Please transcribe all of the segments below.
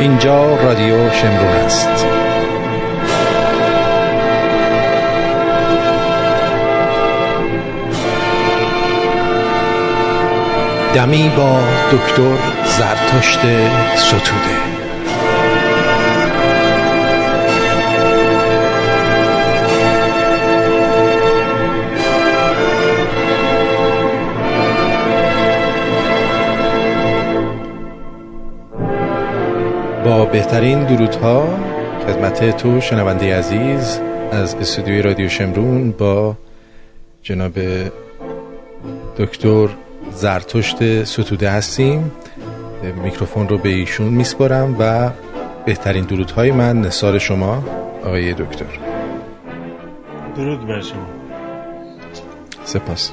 اینجا رادیو شمرون است. دمی با دکتر زرتشت ستوده. با بهترین درودها خدمت تو شنونده عزیز از استودیوی رادیو شمرون با جناب دکتر زرتشت ستوده هستیم. میکروفون رو به ایشون میسپارم و بهترین درودهای من نصار شما آقای دکتر. درود بر شما. سپاس.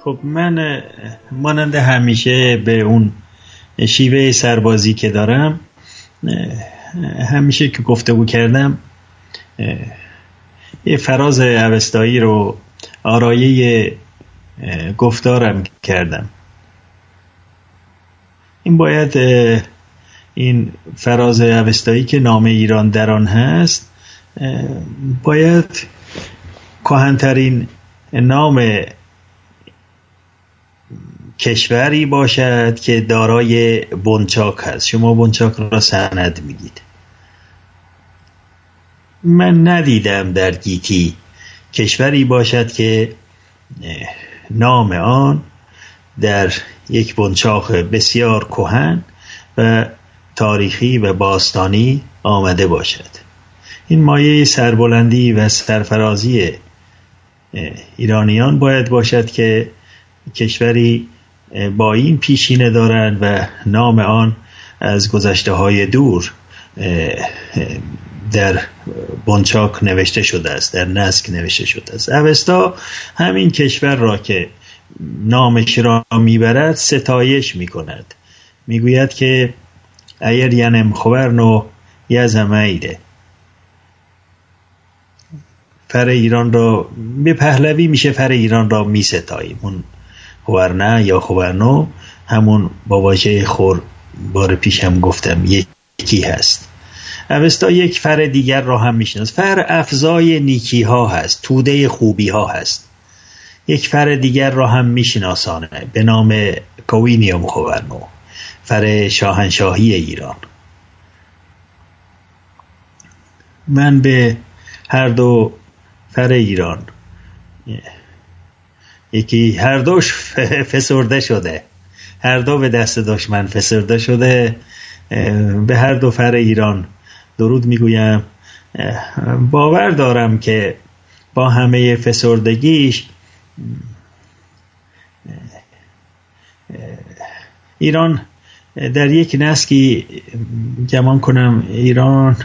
خب من مانند همیشه به اون شیوه سربازی که دارم همیشه که گفتگو کردم یه فراز اوستایی رو آرایه گفتارم کردم. این باید این فراز اوستایی که نام ایران در آن هست باید کهنترین نام کشوری باشد که دارای بنچاک هست. شما بنچاک را سند میگید. من ندیدم در گیتی کشوری باشد که نام آن در یک بنچاک بسیار کهن و تاریخی و باستانی آمده باشد. این مایه سربلندی و سرفرازی ایرانیان باید باشد که کشوری با این پیشینه دارند و نام آن از گذشته های دور در بنچاک نوشته شده است در نسک نوشته شده است. اوستا همین کشور را که نامش را می‌برد ستایش می‌کند. می‌گوید که ایر ینم خورنو یزم ایده فر ایران را به پهلوی میشه فر ایران را میستاییم. اون خوارنه یا خوارنو همون با واژه خور بار پیشم گفتم یکی هست. اوستا یک فر دیگر را هم میشناس. فر افزای نیکی ها هست توده خوبی ها هست. یک فر دیگر را هم میشناسانه به نام کوینیوم خوورنو فر شاهنشاهی ایران. من به هر دو فر ایران یکی هر دوش فسرده شده. هر دو به دست دشمن فسرده شده. به هر دو فر ایران درود می‌گویم. باور دارم که با همه فسردگیش ایران در یک نسکی گمان کنم ایران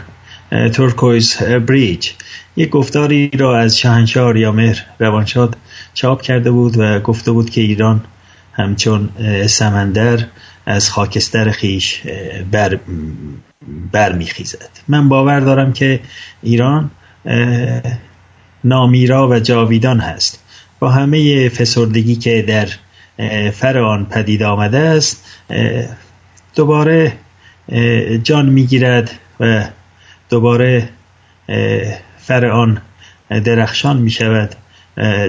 ترکویز بریج. یک گفتاری را از شاهنشاه یا مهر روانشاد چاپ کرده بود و گفته بود که ایران همچون سمندر از خاکستر خیش بر, بر میخیزد. من باور دارم که ایران نامیرا و جاویدان هست. با همه فسردگی که در فر پدید آمده است دوباره جان می‌گیرد و دوباره فر درخشان می شود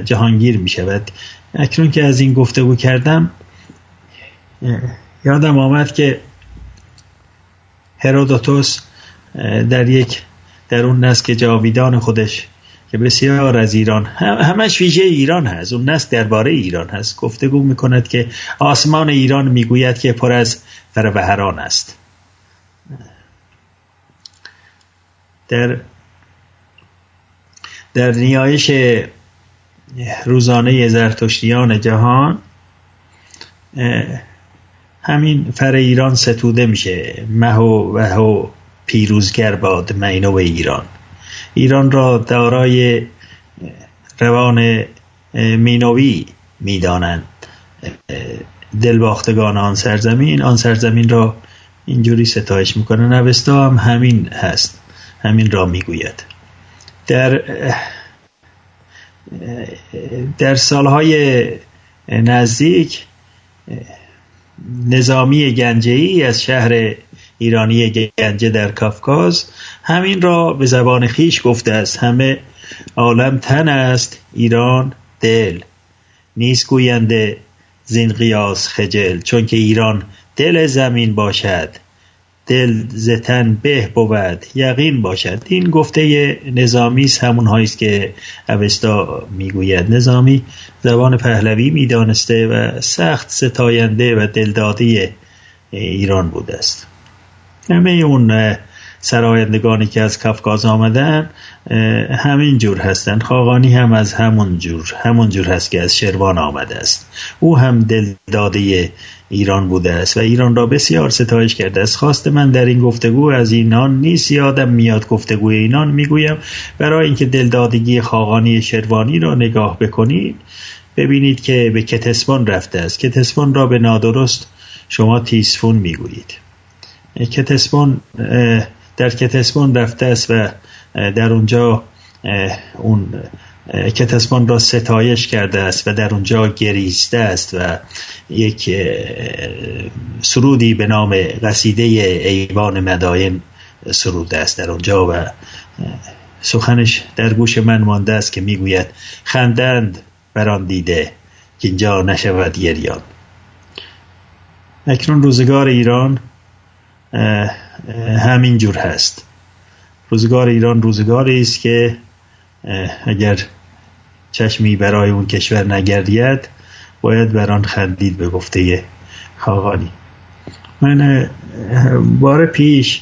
جهانگیر می شود. اکنون که از این گفتگو کردم یادم آمد که هرودوتوس در یک در اون نسل جاویدان خودش که بسیار از ایران همش ویژه ایران هست اون نسل درباره ایران هست گفتگو می‌کند که آسمان ایران می‌گوید که پر از فربهران است. در در نیایش روزانه زرتشتیان جهان همین فر ایران ستوده میشه. مه و و پیروزگر باد مینو ایران. ایران را دارای روان مینوی می‌دانند. دلباختگان آن سرزمین آن سرزمین را اینجوری ستایش می‌کنه نوستا هم همین هست همین را می‌گوید. در در سالهای نزدیک نظامی گنجه ای از شهر ایرانی گنجه در کافکاز همین را به زبان خیش گفته است. همه عالم تن است ایران دل. نیست گوینده زین قیاس خجل چون که ایران دل زمین باشد. دل زتن به بود یقین باشد. این گفته نظامی است همون است که اوستا می‌گوید. نظامی زبان پهلوی می‌دانسته و سخت ستاینده و دلداده ایران بوده است. همه اون سرایندگانی که از کفکاز آمدن همین جور هستند خاقانی هم از همون جور همون جور هست که از شروان آمده است. او هم دلداده ایران بوده است و ایران را بسیار ستایش کرده است. خواست من در این گفتگو از اینان نیست یادم میاد گفتگوی اینان می‌گویم. برای اینکه دلدادگی خاقانی شروانی را نگاه بکنید ببینید که به کتسبان رفته است. کتسبان را به نادرست شما تیسفون می‌گویید. کتسبان در کتسبان رفته است و در اونجا اون کتسبان را ستایش کرده است و در اونجا گریسته است و یک سرودی به نام قصیده ایوان مداین سروده است در اونجا و سخنش در گوش من مانده است که می‌گوید خندند بران دیده که اینجا نشود گریان. اکنون روزگار ایران همین جور هست. روزگار ایران روزگاری است که اگر چشمی برای اون کشور نگردید باید بران خندید به گفته خاقانی. من بار پیش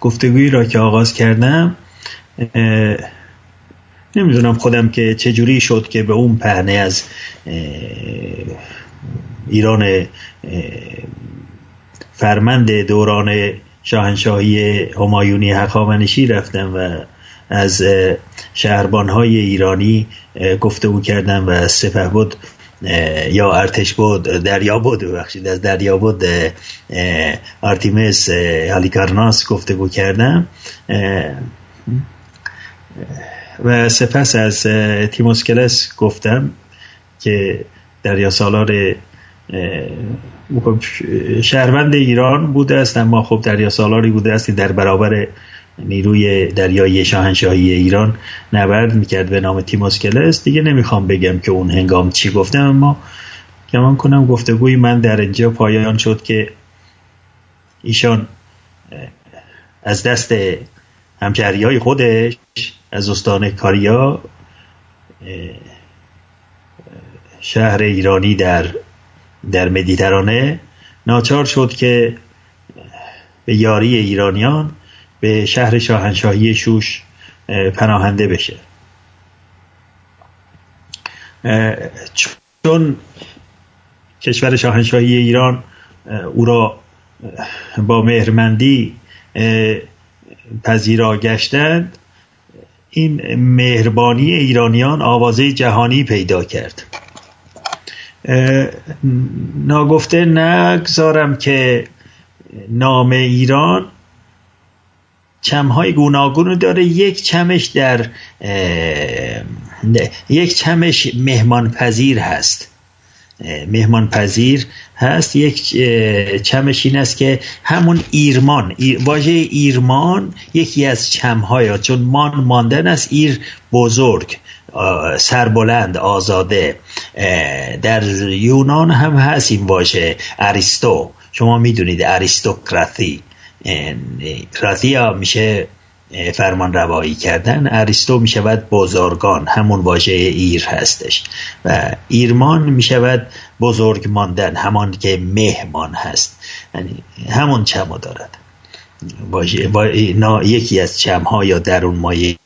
گفتگویی را که آغاز کردم نمی‌دونم خودم که چجوری شد که به اون پهنه از ایران فرمند دوران شاهنشاهی همایونی هخامنشی رفتم و از شهربانهای ایرانی گفته او کردم و سپه بود یا ارتش بود دریا بود بخشید از دریا بود آرتیمس هالیکارناس گفته بود کردم و سپس از تیموسکلس گفتم که دریا سالار شهروند ایران بوده است اما خب دریا سالاری بوده است. در برابر نیروی دریایی شاهنشاهی ایران نبرد می‌کرد به نام تیموسکلس دیگه نمی‌خوام بگم که اون هنگام چی گفتم اما گمان کنم گفتگوی من در اینجا پایان شد که ایشان از دست همکاری های خودش از استان کاریا شهر ایرانی در در مدیترانه ناچار شد که به یاری ایرانیان به شهر شاهنشاهی شوش پناهنده بشه. چون کشور شاهنشاهی ایران او را با مهرمندی پذیرا گشتند این مهربانی ایرانیان آوازه جهانی پیدا کرد. ناگفته نگذارم که نام ایران چمهای گوناگون داره یک چمش در یک چمش مهمان پذیر هست. مهمان پذیر هست. یک چمش این است که همون ایرمان واژه ایرمان یکی از چمهای چون مان ماندن است ایر بزرگ. سربلند آزاده در یونان هم هست این واژه اریستو. شما می‌دونید اریستوکراتی کراتیا میشه فرمان روایی کردن. اریستو می‌شود بزرگان. همون واژه ایر هستش. و ایرمان می‌شود بزرگ ماندن. همان که مهمان هست. یعنی همون چمو دارد. با یکی از چمها یا درون مایه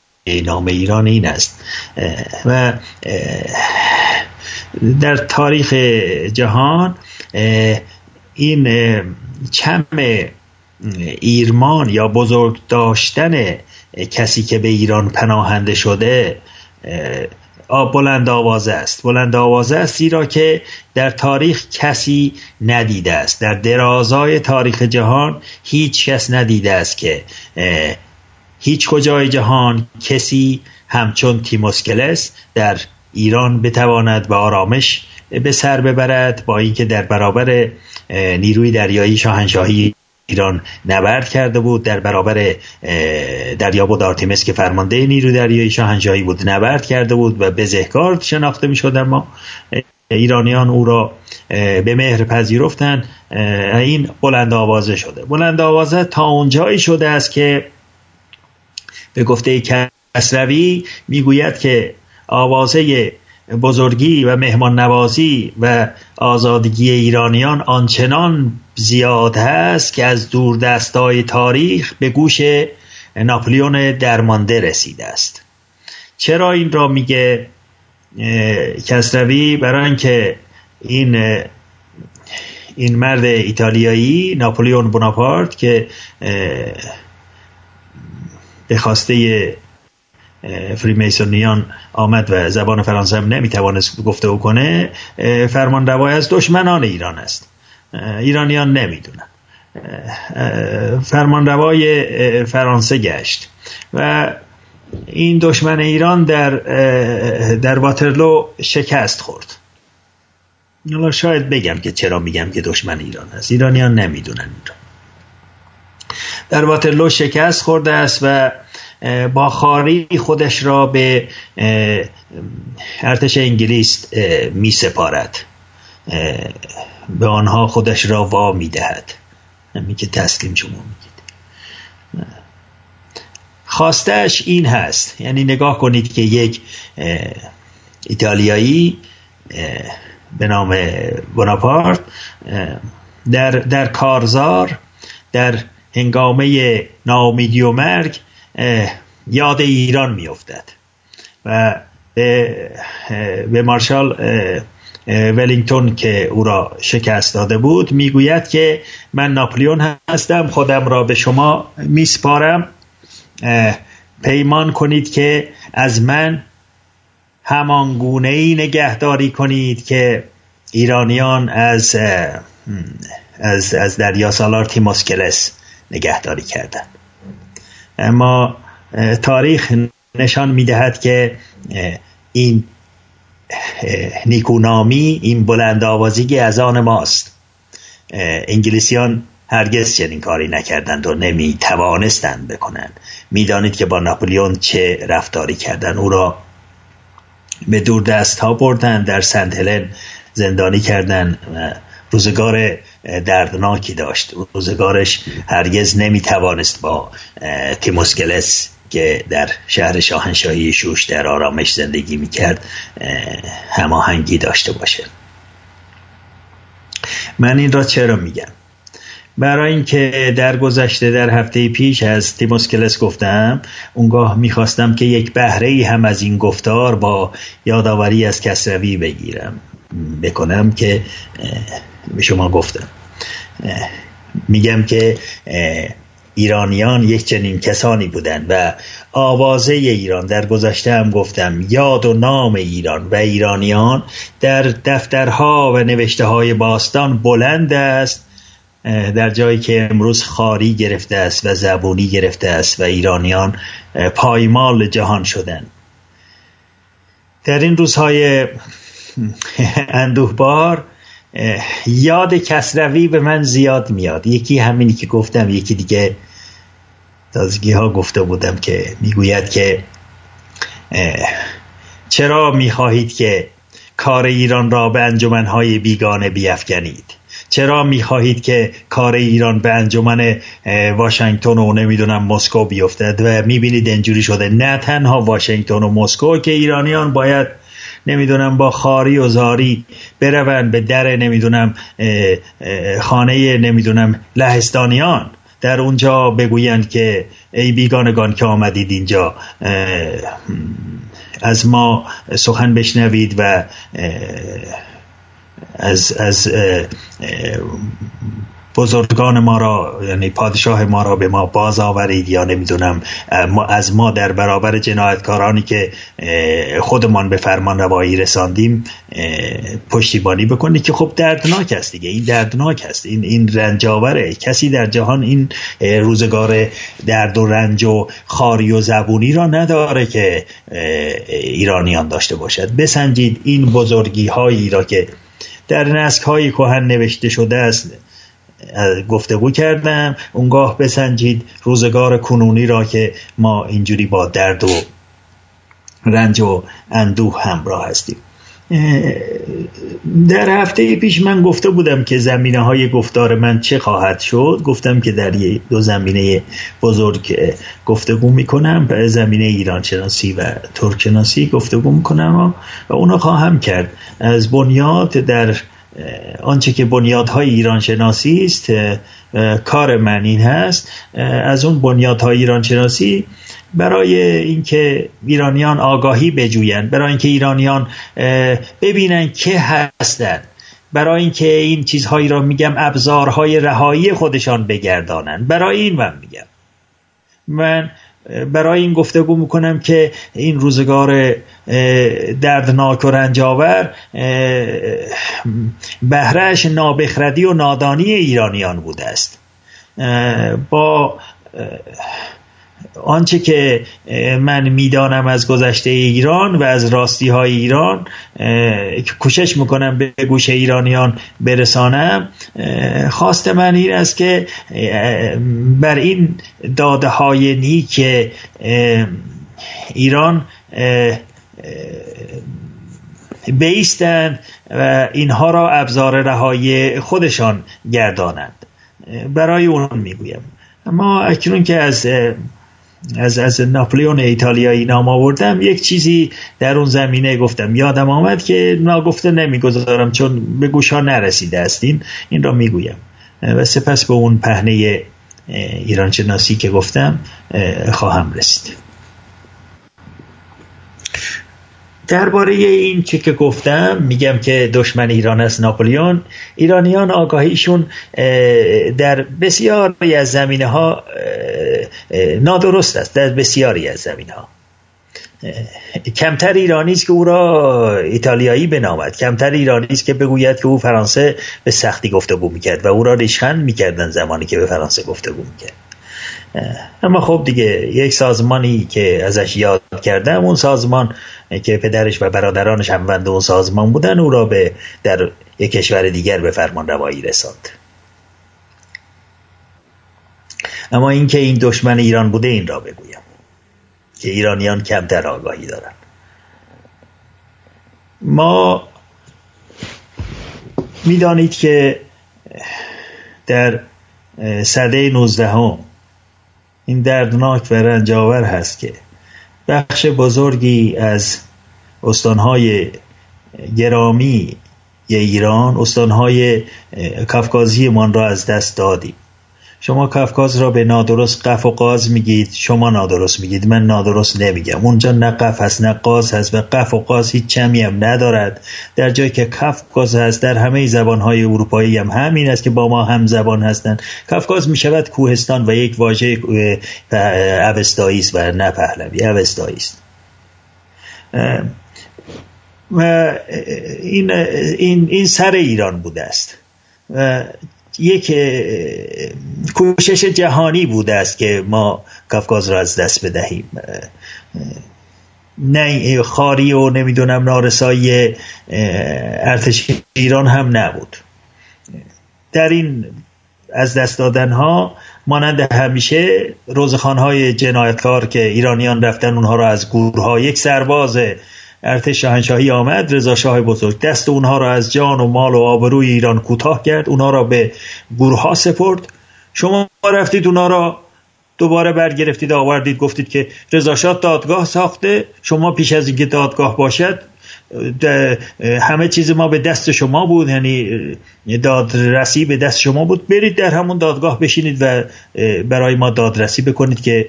نام ایران این است. و در تاریخ جهان این چم ایرمان یا بزرگ داشتن کسی که به ایران پناهنده شده بلند آوازه است. بلند آوازه است زیرا که در تاریخ کسی ندیده است. در درازای تاریخ جهان هیچ کس ندیده است که هیچ کجای جهان کسی همچون تیموسکلس در ایران بتواند به آرامش به سر ببرد با اینکه در برابر نیروی دریایی شاهنشاهی ایران نبرد کرده بود در برابر دریابد آرتیمس که فرمانده نیرو دریایی شاهنشاهی بود نبرد کرده بود و بزهکار شناخته می شد اما ایرانیان او را به مهر پذیرفتن این بلند آوازه شده. بلند آوازه تا اونجایی شده است که به گفته کسروی می‌گوید که آوازه بزرگی و مهمان نوازی و آزادگی ایرانیان آنچنان زیاد هست که از دور دستای تاریخ به گوش ناپلیون درمانده رسیده است. چرا این را میگه کسروی؟ برای اینکه این این مرد ایتالیایی ناپولیون بوناپارت که به خواسته فریمیسونیان آمد و زبان فرانسه هم نمی‌توانست گفته او کنه فرمان روای از دشمنان ایران است. ایرانیان نمی‌دونن. فرمان روای فرانسه گشت و این دشمن ایران در در واترلو شکست خورد. حالا شاید بگم که چرا میگم که دشمن ایران است. ایرانیان نمی‌دونن ایران در واترلو شکست خورده است و با خاری خودش را به ارتش انگلیس می سپارد به آنها خودش را وا می دهد همین که تسلیم شما میگید. خواستش این هست. یعنی نگاه کنید که یک ایتالیایی به نام بناپارت در, در کارزار در هنگامه ناامیدی و مرگ یاد ایران میافتد. و به مارشال ولینگتون که او را شکست داده بود می‌گوید که من ناپلیون هستم خودم را به شما میسپارم. پیمان کنید که از من همان گونه ای نگهداری کنید که ایرانیان از از, از دریا سالار تیموسکلس نگهداری کردند اما تاریخ نشان می‌دهد که این نیکونامی این بلند آوازی از آن ماست. انگلیسیان هرگز چنین کاری نکردند و نمی توانستند بکنند. می‌دانید که با ناپولیون چه رفتاری کردند. او را به دور دست ها بردن در سنت هلن زندانی کردن روزگار دردناکی داشت. روزگارش هرگز نمی‌توانست با تیموسکلس که در شهر شاهنشاهی شوش در آرامش زندگی می‌کرد هماهنگی داشته باشه. من این را چرا میگم؟ برای اینکه در گذشته در هفته پیش از تیموسکلس گفتم اونگاه می‌خواستم که یک بهره هم از این گفتار با یادآوری از کسروی بگیرم. بکنم که به شما گفتم. میگم که ایرانیان یک چنین کسانی بودند و آوازه ایران در گذشته هم گفتم یاد و نام ایران و ایرانیان در دفترها و نوشته های باستان بلند است در جایی که امروز خاری گرفته است و زبونی گرفته است و ایرانیان پایمال جهان شدند. در این روزهای اندوهبار یاد کسروی به من زیاد میاد. یکی همینی که گفتم یکی دیگه تازگی ها گفته بودم که می‌گوید که چرا می‌خواهید که کار ایران را به انجمنهای بیگانه بیافکنید؟ چرا می‌خواهید که کار ایران به انجمن واشنگتن و نمی‌دونم مسکو بیفتد و می‌بینید اینجوری شده؟ نه تنها واشنگتن و مسکو که ایرانیان باید نمی‌دونم با خاری و زاری بروند به در نمی‌دونم خانه نمی‌دونم لهستانیان. در اونجا بگویند که ای بیگانگان که آمدید اینجا از ما سخن بشنوید و از, از بزرگان ما را یعنی پادشاه ما را به ما باز آورید یا نمی‌دونم از ما در برابر جنایتکارانی که خودمان به فرمان روایی رساندیم پشتیبانی بکنید که خب دردناک است دیگه. این دردناک است. این این رنجاوره کسی در جهان این روزگار درد و رنج و خاری و زبونی را نداره که ایرانیان داشته باشد. بسنجید این بزرگی هایی را که در نسک های کهن نوشته شده است. گفتگو کردم. اونگاه بسنجید روزگار کنونی را که ما اینجوری با درد و رنج و اندوه همراه هستیم. در هفته پیش من گفته بودم که زمینه های گفتار من چه خواهد شد؟ گفتم که در دو زمینه بزرگ گفتگو می‌کنم. به زمینه ایران شناسی و ترک شناسی گفتگو می‌کنم و اونو خواهم کرد. از بنیاد در آنچه که بنیادهای ایران شناسی است کار من این هست. از اون بنیادهای ایران شناسی برای اینکه ایرانیان آگاهی بجویند برای اینکه ایرانیان ببینن که هستند برای اینکه این چیزهایی را میگم ابزارهای رهایی خودشان بگردانند. برای این من میگم. من برای این گفتگو می‌کنم که این روزگار دردناک و رنجاور بهرهش نابخردی و نادانی ایرانیان بوده است. با آنچه که من می‌دانم از گذشته ایران و از راستی های ایران کوشش می‌کنم به گوش ایرانیان برسانم خواست من این است که بر این داده های نیک ایران بیستند و اینها را ابزار رهایی خودشان گردانند. برای اون می‌گویم. اما اکنون که از از از ناپلیون ایتالیایی نام آوردم. یک چیزی در اون زمینه گفتم. یادم آمد که ناگفته نمی‌گذارم چون به گوش ها نرسیده است این این را می‌گویم. و سپس به اون پهنه ایران شناسی که گفتم خواهم رسید. درباره این چه که گفتم میگم که دشمن ایران است ناپولیون. ایرانیان آگاهیشون در بسیاری از زمینه ها نادرست است در بسیاری از زمینه ها کمتر ایرانی است که او را ایتالیایی بنامد کمتر ایرانی است که بگوید که او فرانسه به سختی گفتگو می‌کرد و او را ریشخند می‌کردن زمانی که به فرانسه گفتگو می‌کرد. اما خب دیگه یک سازمانی که ازش یاد کردم اون سازمان که پدرش و برادرانش هموند اون سازمان بودن او را به در یک کشور دیگر به فرمان روایی رساند. اما اینکه این دشمن ایران بوده این را بگویم که ایرانیان کمتر آگاهی دارند. ما می‌دانید که در سده نوزدهم این دردناک و رنجاور هست که بخش بزرگی از استانهای گرامی ایران استانهای کفکازی من را از دست دادیم. شما کفکاز را به نادرست قف و قاز میگید شما نادرست میگید من نادرست نمیگم. اونجا نه قف هست نه قاز هست و قف و قاز هیچ چمی هم ندارد. در جایی که کفکاز هست در همه زبانهای اروپایی هم همین است که با ما هم زبان هستند. کفکاز می‌شود کوهستان و یک واژه اوستایی است و نه پهلوی. اوستایی است. و این, این, این سر ایران بوده است. یک کوشش جهانی بوده است که ما کافکاز را از دست بدهیم. نه خاری و نمی‌دونم نارسایی ارتش ایران هم نبود. در این از دست دادن ها مانند همیشه روزخانهای جنایتکار که ایرانیان رفتن اونها را از گروه ها یک سرباز ارتش شاهنشاهی آمد رضا شاه بزرگ دست اونها را از جان و مال و آبروی ایران کوتاه کرد اونها را به گروه ها سپرد. شما رفتید اونها را دوباره برگرفتید آوردید گفتید که رضا دادگاه ساخته شما پیش از اینکه دادگاه باشد همه چیز ما به دست شما بود یعنی دادرسی به دست شما بود. برید در همون دادگاه بشینید و برای ما دادرسی بکنید که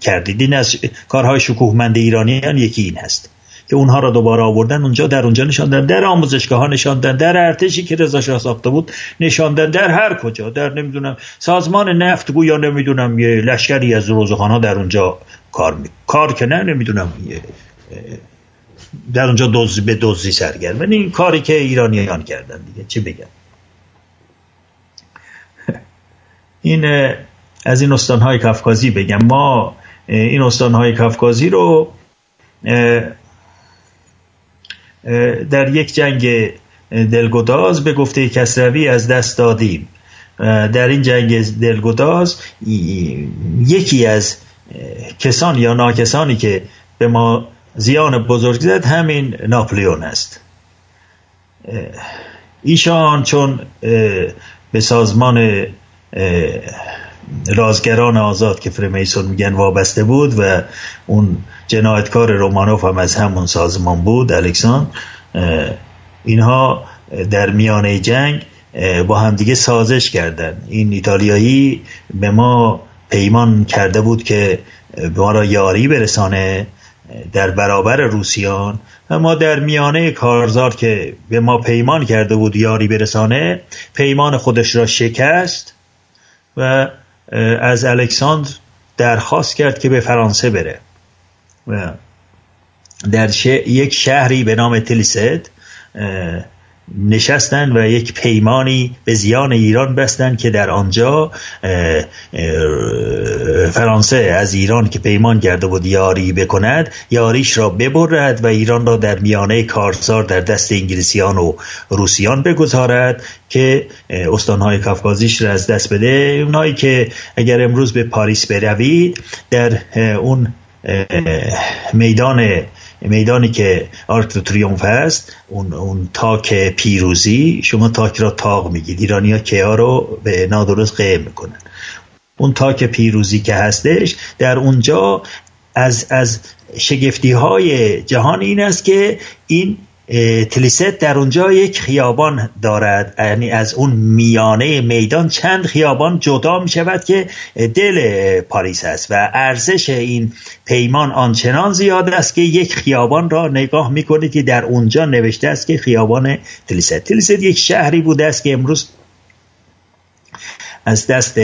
کردید. این از کارهای شکوهمند ایرانیان یکی این هست. که اونها را دوباره آوردن اونجا در اونجا نشاندن در آموزشگاه ها نشاندن در ارتشی که رضا شاه ساخته بود نشاندن در هر کجا در نمی‌دونم سازمان نفت گویا نمی‌دونم یه لشکری از روزخانه در اونجا کار می... کار که نه نمی‌دونم در اونجا دوز به دوزی سرگرم. این کاری که ایرانیان کردن دیگه. چی بگم؟ این از این استانهای کفکازی بگم. ما این استانهای کفکازی رو در یک جنگ دلگداز به گفته کسروی از دست دادیم. در این جنگ دلگداز یکی از کسان یا ناکسانی که به ما زیان بزرگ زد همین ناپلیون است. ایشان چون به سازمان رازگران آزاد که فریمیسون میگن وابسته بود و اون جنایتکار رومانوف هم از همون سازمان بود الکسان اینها در میانه جنگ با همدیگه سازش کردن. این ایتالیایی به ما پیمان کرده بود که به ما را یاری برسانه در برابر روسیان. و ما در میانه کارزار که به ما پیمان کرده بود یاری برسانه پیمان خودش را شکست و از الکساندر درخواست کرد که به فرانسه بره. و در یک شهری به نام تلیست نشستن و یک پیمانی به زیان ایران بستن که در آنجا فرانسه از ایران که پیمان کرده بود یاری بکند یاریش را ببرد و ایران را در میانه کارزار در دست انگلیسیان و روسیان بگذارد که استانهای کافکازیش را از دست بده. اونایی که اگر امروز به پاریس بروید در اون میدان میدانی که Arc de Triomphe هست اون, اون تاک پیروزی شما تاک را تاق میگید. ایرانی ها که ها رو به نادرست قایم می‌کنن. اون تاک پیروزی که هستش در اونجا از از شگفتی های جهان این است که این تلیست در اونجا یک خیابان دارد. یعنی از اون میانه میدان چند خیابان جدا می شود که دل پاریس است و ارزش این پیمان آنچنان زیاد است که یک خیابان را نگاه می کنید که در اونجا نوشته است که خیابان تلیست تلیست یک شهری بوده است که امروز از دست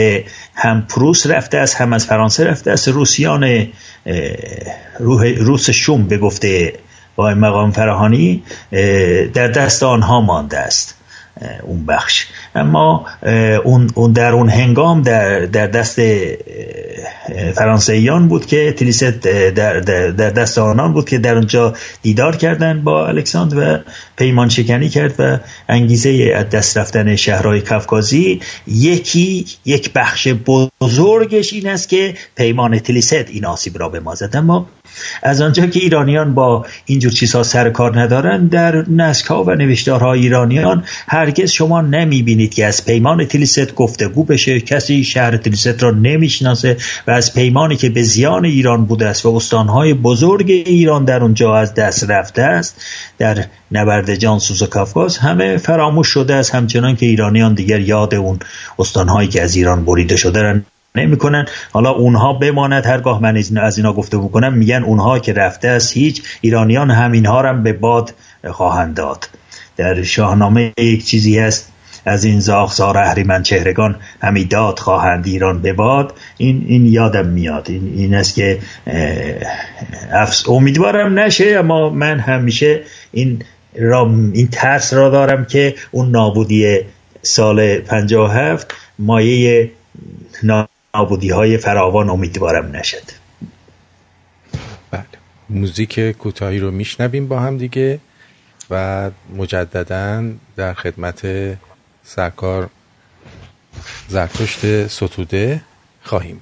هم پروس رفته است هم از فرانسه رفته است. روسیان روس شوم به گفته با مقام فراهانی در دست آنها مانده است اون بخش. اما اون, در اون هنگام در, در دست فرانسویان بود که تلیست در, در, دست آنان بود که در اونجا دیدار کردن با الکساندر و پیمان شکنی کرد و انگیزه از دست رفتن شهرهای کفکازی یکی یک بخش بزرگش این است که پیمان تلیست این آسیب را به ما زد اما از آنجا که ایرانیان با اینجور چیزها سر کار ندارن در نسکها و نوشتارهای ایرانیان هرگز شما نمی بینید که از پیمان تلیست گفتگو بشه. کسی شهر تلیست را نمی‌شناسه و از پیمانی که به زیان ایران بوده است و استانهای بزرگ ایران در اونجا از دست رفته است در نبرد جانسوز و کافکاز همه فراموش شده است. همچنان که ایرانیان دیگر یاد اون استانهایی که از ایران بریده شده نمی‌کنن. حالا اونها بماند هرگاه من از اینا گفته بکنم میگن اونها که رفته است هیچ ایرانیان همینها هم به باد خواهند داد. در شاهنامه یک چیزی هست از این زاغزار اهریمن چهرگان همی داد خواهند ایران به باد. این, این یادم میاد. این, این است که افس امیدوارم نشه اما من همیشه این را این ترس را دارم که اون نابودی سال 57 مایه نابودی های فراوان امیدوارم نشد. بله. موزیک کوتاهی رو میشنویم با هم دیگه و مجددا در خدمت سرکار زرتشت ستوده خواهیم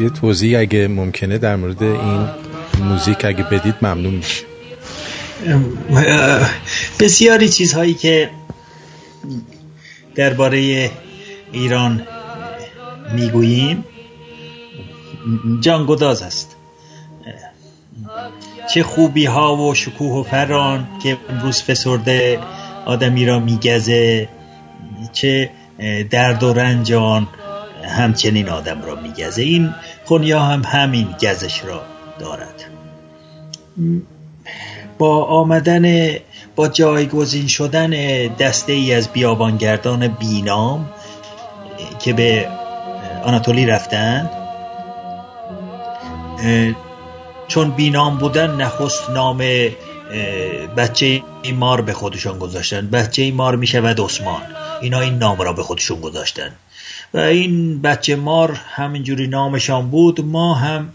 یه توضیح اگه ممکنه در مورد این موزیک اگه بدید ممنون میشه بسیاری چیزهایی که درباره ایران می‌گوییم جانگداز است. چه خوبی ها و شکوه و فران که امروز فسرده آدمی را میگزه چه درد و رنجان همچنین آدم را میگزه. این خونیا هم همین گزش را دارد. با آمدن با جایگزین شدن دسته ای از بیابانگردان بینام که به آناتولی رفتند چون بینام بودن نخست نام بچه مار به خودشون گذاشتن بچه مار می شود عثمان. اینا این نام را به خودشون گذاشتن و این بچه مار همینجوری نامشان بود. ما هم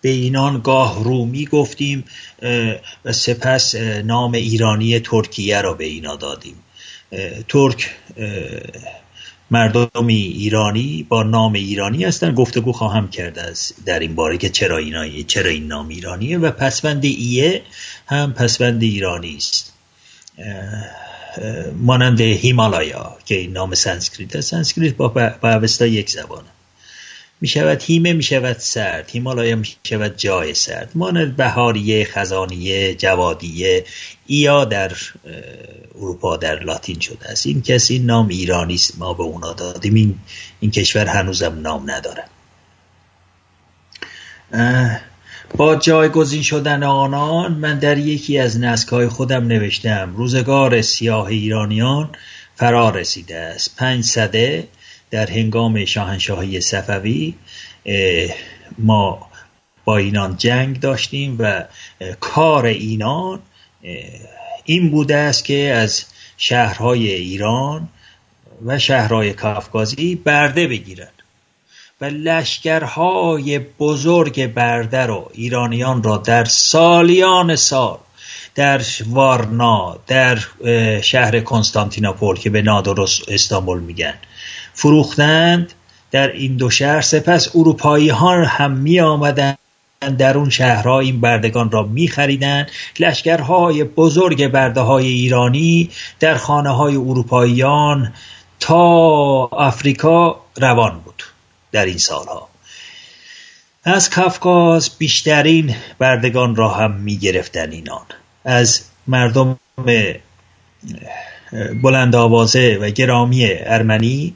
به اینان گاه رومی گفتیم و سپس نام ایرانی ترکیه را به اینا دادیم. ترک مردمی ایرانی با نام ایرانی هستن. گفتگو خواهم کرد از در این باره که چرا چرا این نام ایرانیه. و پسوند ایه هم پسوند ایرانی است. مانند هیمالایا که این نام سانسکریت است. سانسکریت با, با یک زبانه. می شود هیمه می شود سرد. هیمالایا می شود جای سرد. مانند بهاریه خزانیه جوادیه. ایا در اروپا در لاتین شده است. این کسی نام ایرانی است. ما به اونا دادیم. این, این کشور هنوزم نام نداره با جایگزین شدن آنان من در یکی از نسکهای خودم نوشتم روزگار سیاه ایرانیان فرا رسیده است. پنج صده در هنگام شاهنشاهی صفوی ما با اینان جنگ داشتیم و کار اینان این بوده است که از شهرهای ایران و شهرهای کافکازی برده بگیرند و لشکرهای بزرگ برده رو ایرانیان را در سالیان سال در وارنا در شهر کنستانتیناپول که به نادرست استانبول میگن فروختند. در این دو شهر سپس اروپایی ها هم می آمدن در اون شهرها. این بردگان را می خریدن لشکرهای بزرگ برده های ایرانی در خانه های اروپاییان تا آفریقا روان بود. در این سالها. از کافکاز بیشترین بردگان را هم می گرفتن اینان از مردم بلند آوازه و گرامی ارمنی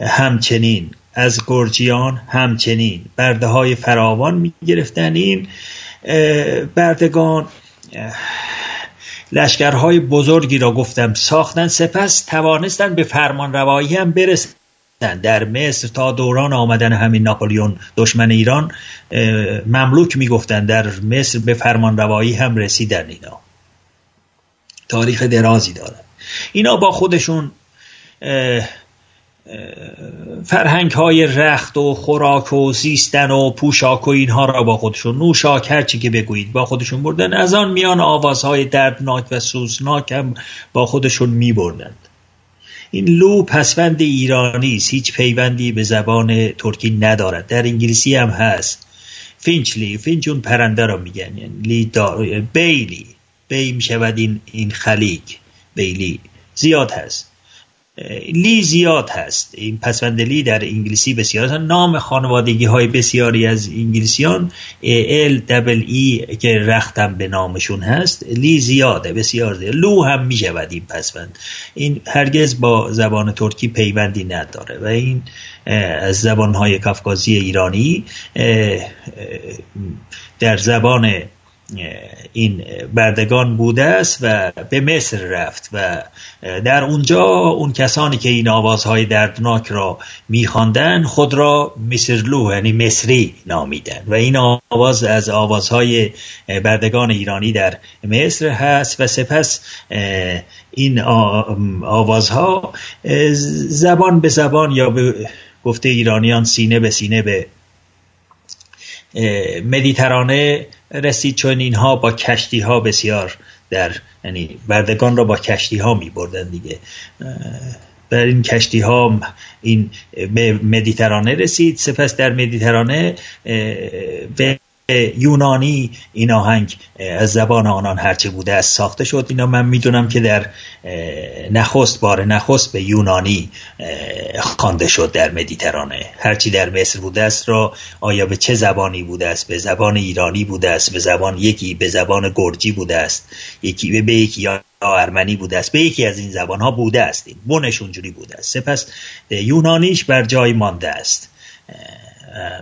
همچنین از گرجیان همچنین برده های فراوان می گرفتن این بردگان. لشکرهای بزرگی را گفتم ساختن سپس توانستن به فرمان روایی هم برسن. در مصر تا دوران آمدن همین ناپولیون دشمن ایران مملوک می‌گفتن. در مصر به فرمان روایی هم رسیدن اینا. تاریخ درازی دارن. اینا با خودشون فرهنگ های رخت و خوراک و زیستن و پوشاک و اینها را با خودشون. نوشاک هرچی که بگویید با خودشون بردن. از آن میان آوازهای دردناک و سوزناک هم با خودشون می بردند این لو پسوند ایرانی است. هیچ پیوندی به زبان ترکی ندارد. در انگلیسی هم هست. فینچلی فینچ اون پرنده را میگن. یعنی لی بیلی. bay می‌شود این این خلیج. بیلی. زیاد هست. لی زیاد هست. این پسوند لی در انگلیسی بسیار نام خانوادگی های بسیاری از انگلیسیان L double E که رختم به نامشون هست لی زیاده بسیار زیاد. لو هم می شود این پسوند. این هرگز با زبان ترکی پیوندی نداره و این از زبان های کافکازی ایرانی در زبان این بردگان بوده است و به مصر رفت و در اونجا اون کسانی که این آوازهای دردناک را میخواندن خود را مصرلو یعنی مصری نامیدن. و این آواز از آوازهای بردگان ایرانی در مصر هست و سپس این آوازها زبان به زبان یا به گفته ایرانیان سینه به سینه به مدیترانه رسید چون اینها با کشتی ها بسیار در یعنی بردگان را با کشتی ها می بردن دیگه در این کشتی ها این به مدیترانه رسید. سپس در مدیترانه به یونانی این آهنگ از زبان آنان هرچه بوده از ساخته شد. اینا من می‌دونم که در نخست بار نخست به یونانی خوانده شد در مدیترانه. هرچی در مصر بوده است را آیا به چه زبانی بوده است؟ به زبان ایرانی بوده است؟ به زبان یکی به زبان گرجی بوده است؟ یکی به یکی یا ارمنی بوده است؟ به یکی از این زبان ها بوده است. بنش اونجوری بوده است. سپس یونانیش بر جای مانده است.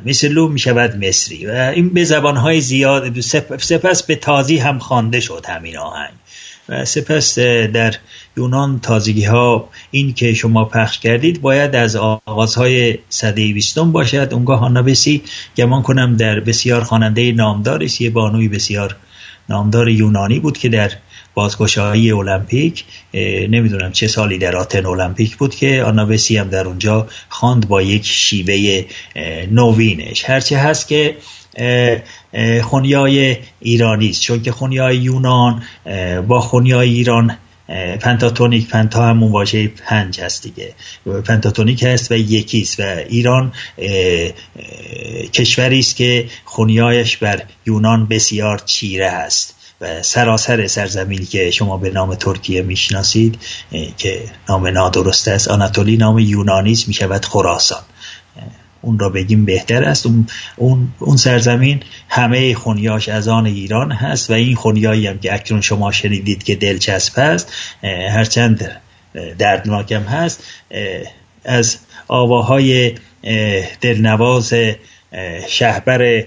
مثل لو می شود مصری و این به زبانهای زیاد سپس به تازی هم خوانده شد همین آهنگ. و سپس در یونان تازگی ها این که شما پخش کردید باید از آغازهای صده بیستم باشد. اونگاه هانابسی گمان کنم در بسیار خواننده نامدارش یه بانوی بسیار نامدار یونانی بود که در بازگشایی المپیک نمی‌دونم چه سالی در آتن المپیک بود که آناوسی هم در اونجا خواند با یک شیوه نوینش. هرچه هست که خونیای ایرانی است. چون که خونیای یونان با خونیای ایران پنتاتونیک پنتا همون واژه پنج هست دیگه. پنتاتونیک هست و یکیست و ایران کشوری است که خونیایش بر یونان بسیار چیره است سراسر سرزمینی که شما به نام ترکیه می‌شناسید که نام نادرست است. آناتولی نام یونانی است می‌شود خراسان. اون را بگیم بهتر است. اون, اون, اون سرزمین همه خونیاش از آن ایران هست و این خونیایی هم که اکنون شما شنیدید که دلچسب هست هرچند دردناکم هست از آواهای دلنواز شهبر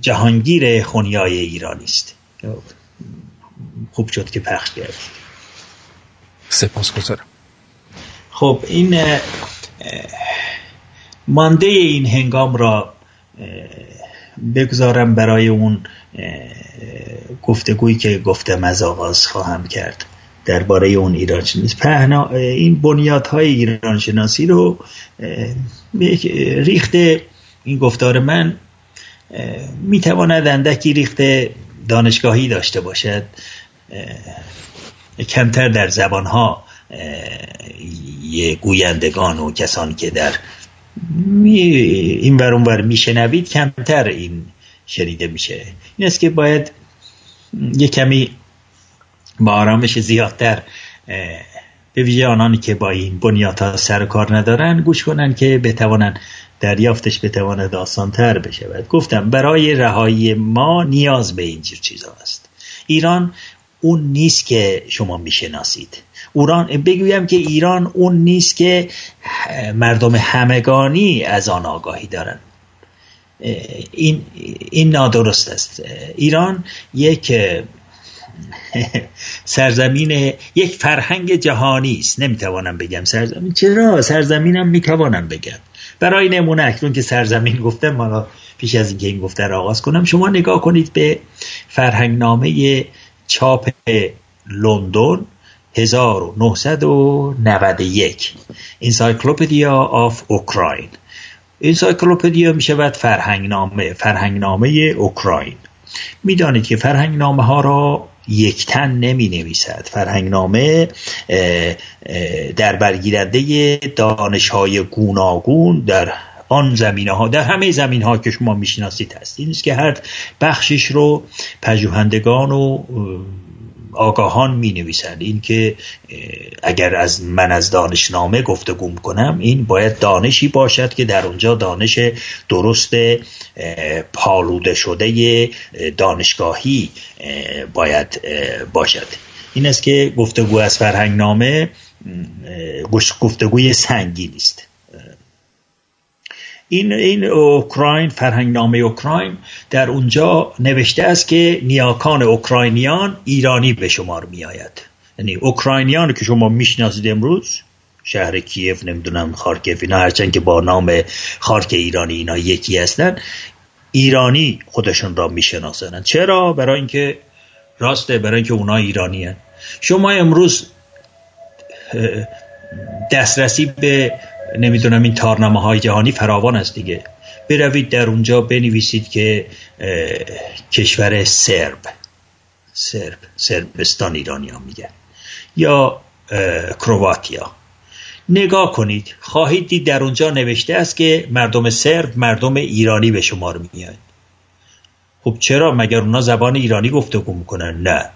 جهانگیر خونیای ایرانی است. خوب شد که پخش کردید سپاس گذارم. خب این مانده این هنگام را بگذارم برای اون گفتگویی که گفتم از آغاز خواهم کرد. درباره اون ایران شناسی پهنا این بنیادهای ایران شناسی رو ریخته این گفتار من. می‌تواند اندکی ریخته دانشگاهی داشته باشد. کمتر در زبانها گویندگان و کسانی که در این ور بر میشنوید کمتر این شنیده میشه. این است که باید یه کمی با آرامش زیادتر به ویژه آنانی که با این بنیادها سر کار ندارن گوش کنن که بتوانن دریافتش بتواند آسانتر بشود. گفتم برای رهایی ما نیاز به اینجور چیزا است. ایران اون نیست که شما می‌شناسید. اوران بگویم که ایران اون نیست که مردم همگانی از آن آگاهی دارن این, این نادرست است. ایران یک سرزمین یک فرهنگ جهانی است. نمی‌توانم بگم سرزمین. چرا؟ سرزمینم می‌توانم بگم. برای نمونه اکنون که سرزمین گفتم ما پیش از اینکه این گفته را آغاز کنم شما نگاه کنید به فرهنگ نامه چاپ لندن 1991 Encyclopedia of Ukraine encyclopedia می شود فرهنگنامه فرهنگنامه اوکراین. می‌دانید که فرهنگنامه ها را یک تن نمی نویسد فرهنگنامه در برگیرنده دانش های گوناگون در آن زمینه ها در همه زمین ها که شما می‌شناسید هست. این است که هر بخشش رو پژوهندگان و آگاهان می نویسند این که اگر از من از دانشنامه گفتگو کنم این باید دانشی باشد که در اونجا دانش درست پالوده شده دانشگاهی باید باشد. این است که گفتگو از فرهنگنامه گفتگوی سنگین است این این اوکراین فرهنگنامه اوکراین در اونجا نوشته است که نیاکان اوکراینیان ایرانی به شمار می آید یعنی اوکراینیان که شما می‌شناسید امروز شهر کیف نمی‌دونم خارکیف اینا هرچند که با نام خارک ایرانی اینا یکی هستن ایرانی خودشون را می‌شناسند. چرا؟ برای اینکه راسته برای اینکه اونا ایرانی هن. شما امروز دسترسی به نمی‌دونم این تارنامه های جهانی فراوان است دیگه. بروید در اونجا بنویسید که کشور سرب سرب سربستان ایرانی ها میگن. یا کرواتیا نگاه کنید خواهید دید در اونجا نوشته است که مردم سرب مردم ایرانی به شمار میاد. خب چرا؟ مگر اونا زبان ایرانی گفتگو می‌کنن؟ نه.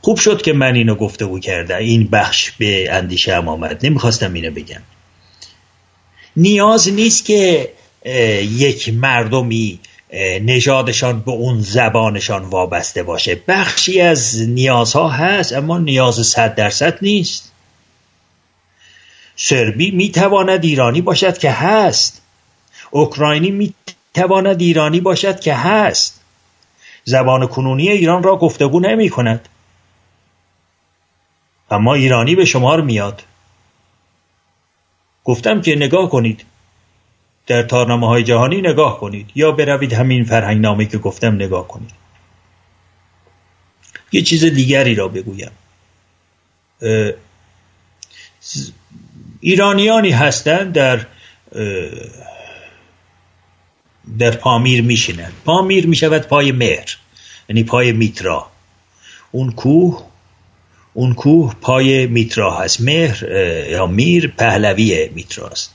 خوب شد که من اینو گفتگو کرده این بخش به اندیشه هم آمد. نمی‌خواستم اینو بگم. نیاز نیست که یک مردمی نژادشان به اون زبانشان وابسته باشه. بخشی از نیازها هست اما نیاز صد درصد نیست. سربی می‌تواند ایرانی باشد که هست. اوکراینی می‌تواند ایرانی باشد که هست. زبان کنونی ایران را گفتگو نمی کند اما ایرانی به شمار میاد. گفتم که نگاه کنید. در تارنامه های جهانی نگاه کنید. یا بروید همین فرهنگ نامه که گفتم نگاه کنید. یه چیز دیگری را بگویم. ایرانیانی هستند در در پامیر میشینند. پامیر می‌شود پای مهر یعنی پای میترا. اون کوه اون کوه پای میترا هست. مهر یا میر پهلوی میترا است.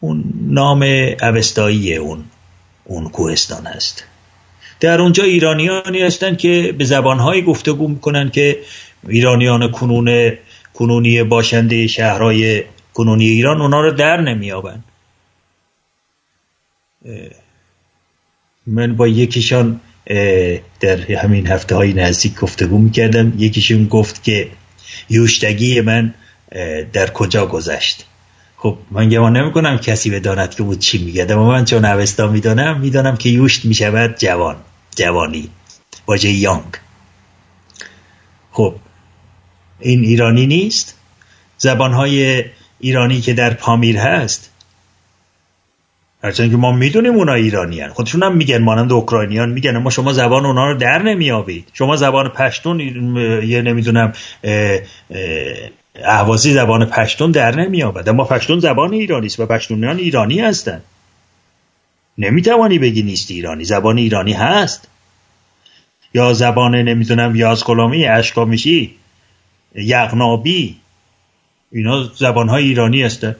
اون نام اوستایی اون اون کوهستان هست. در اونجا ایرانیانی هستند که به زبانهایی گفتگو می‌کنن که ایرانیان کنون کنونی باشنده شهرهای کنونی ایران اونا رو در نمیابن من با یکیشان در همین هفته های نزدیک گفتگو می‌کردم. یکیشون گفت که یوشتگی من در کجا گذشت. خب من گمان نمی کنم کسی بداند که بود چی میگه. اما من چون اوستا می‌دانم می‌دانم که یوشت می‌شود جوان جوانی واژه یانگ. خب این ایرانی نیست؟ زبانهای ایرانی که در پامیر هست هرچند که ما می‌دونیم اونا ایرانی هن. خودشون هم میگن مانند اوکراینیان میگن. اما شما زبان اونا رو در نمیابید شما زبان پشتون یه نمی‌دونم احوازی زبان پشتون در نمیابد اما پشتون زبان ایرانی است و پشتونیان ایرانی هستن نمی‌توانی بگی نیست ایرانی. زبان ایرانی هست. یا زبان نمی‌دونم یاز کلامی اشکامیشی یغنابی اینا زبان های ایرانی هستن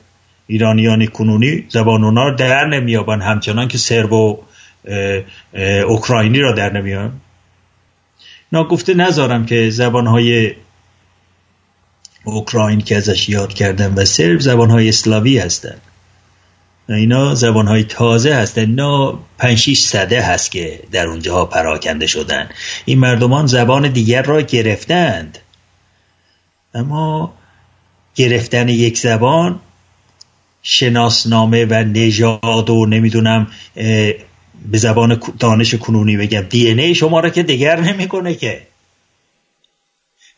ایرانیان کنونی زبان اونا رو در نمیابن همچنان که سرب و اوکراینی را در نمیابن. ناگفته نذارم که زبانهای اوکراین که ازش یاد کردم و سرب زبانهای اسلاوی هستند اینا زبانهای تازه هستن اینا پنج صده هست که در اونجاها پراکنده شدن. این مردمان زبان دیگر را گرفتند. اما گرفتن یک زبان شناسنامه و نژاد و نمی‌دونم به زبان دانش کنونی بگم. دی ای شما را که دگر نمی‌کنه که.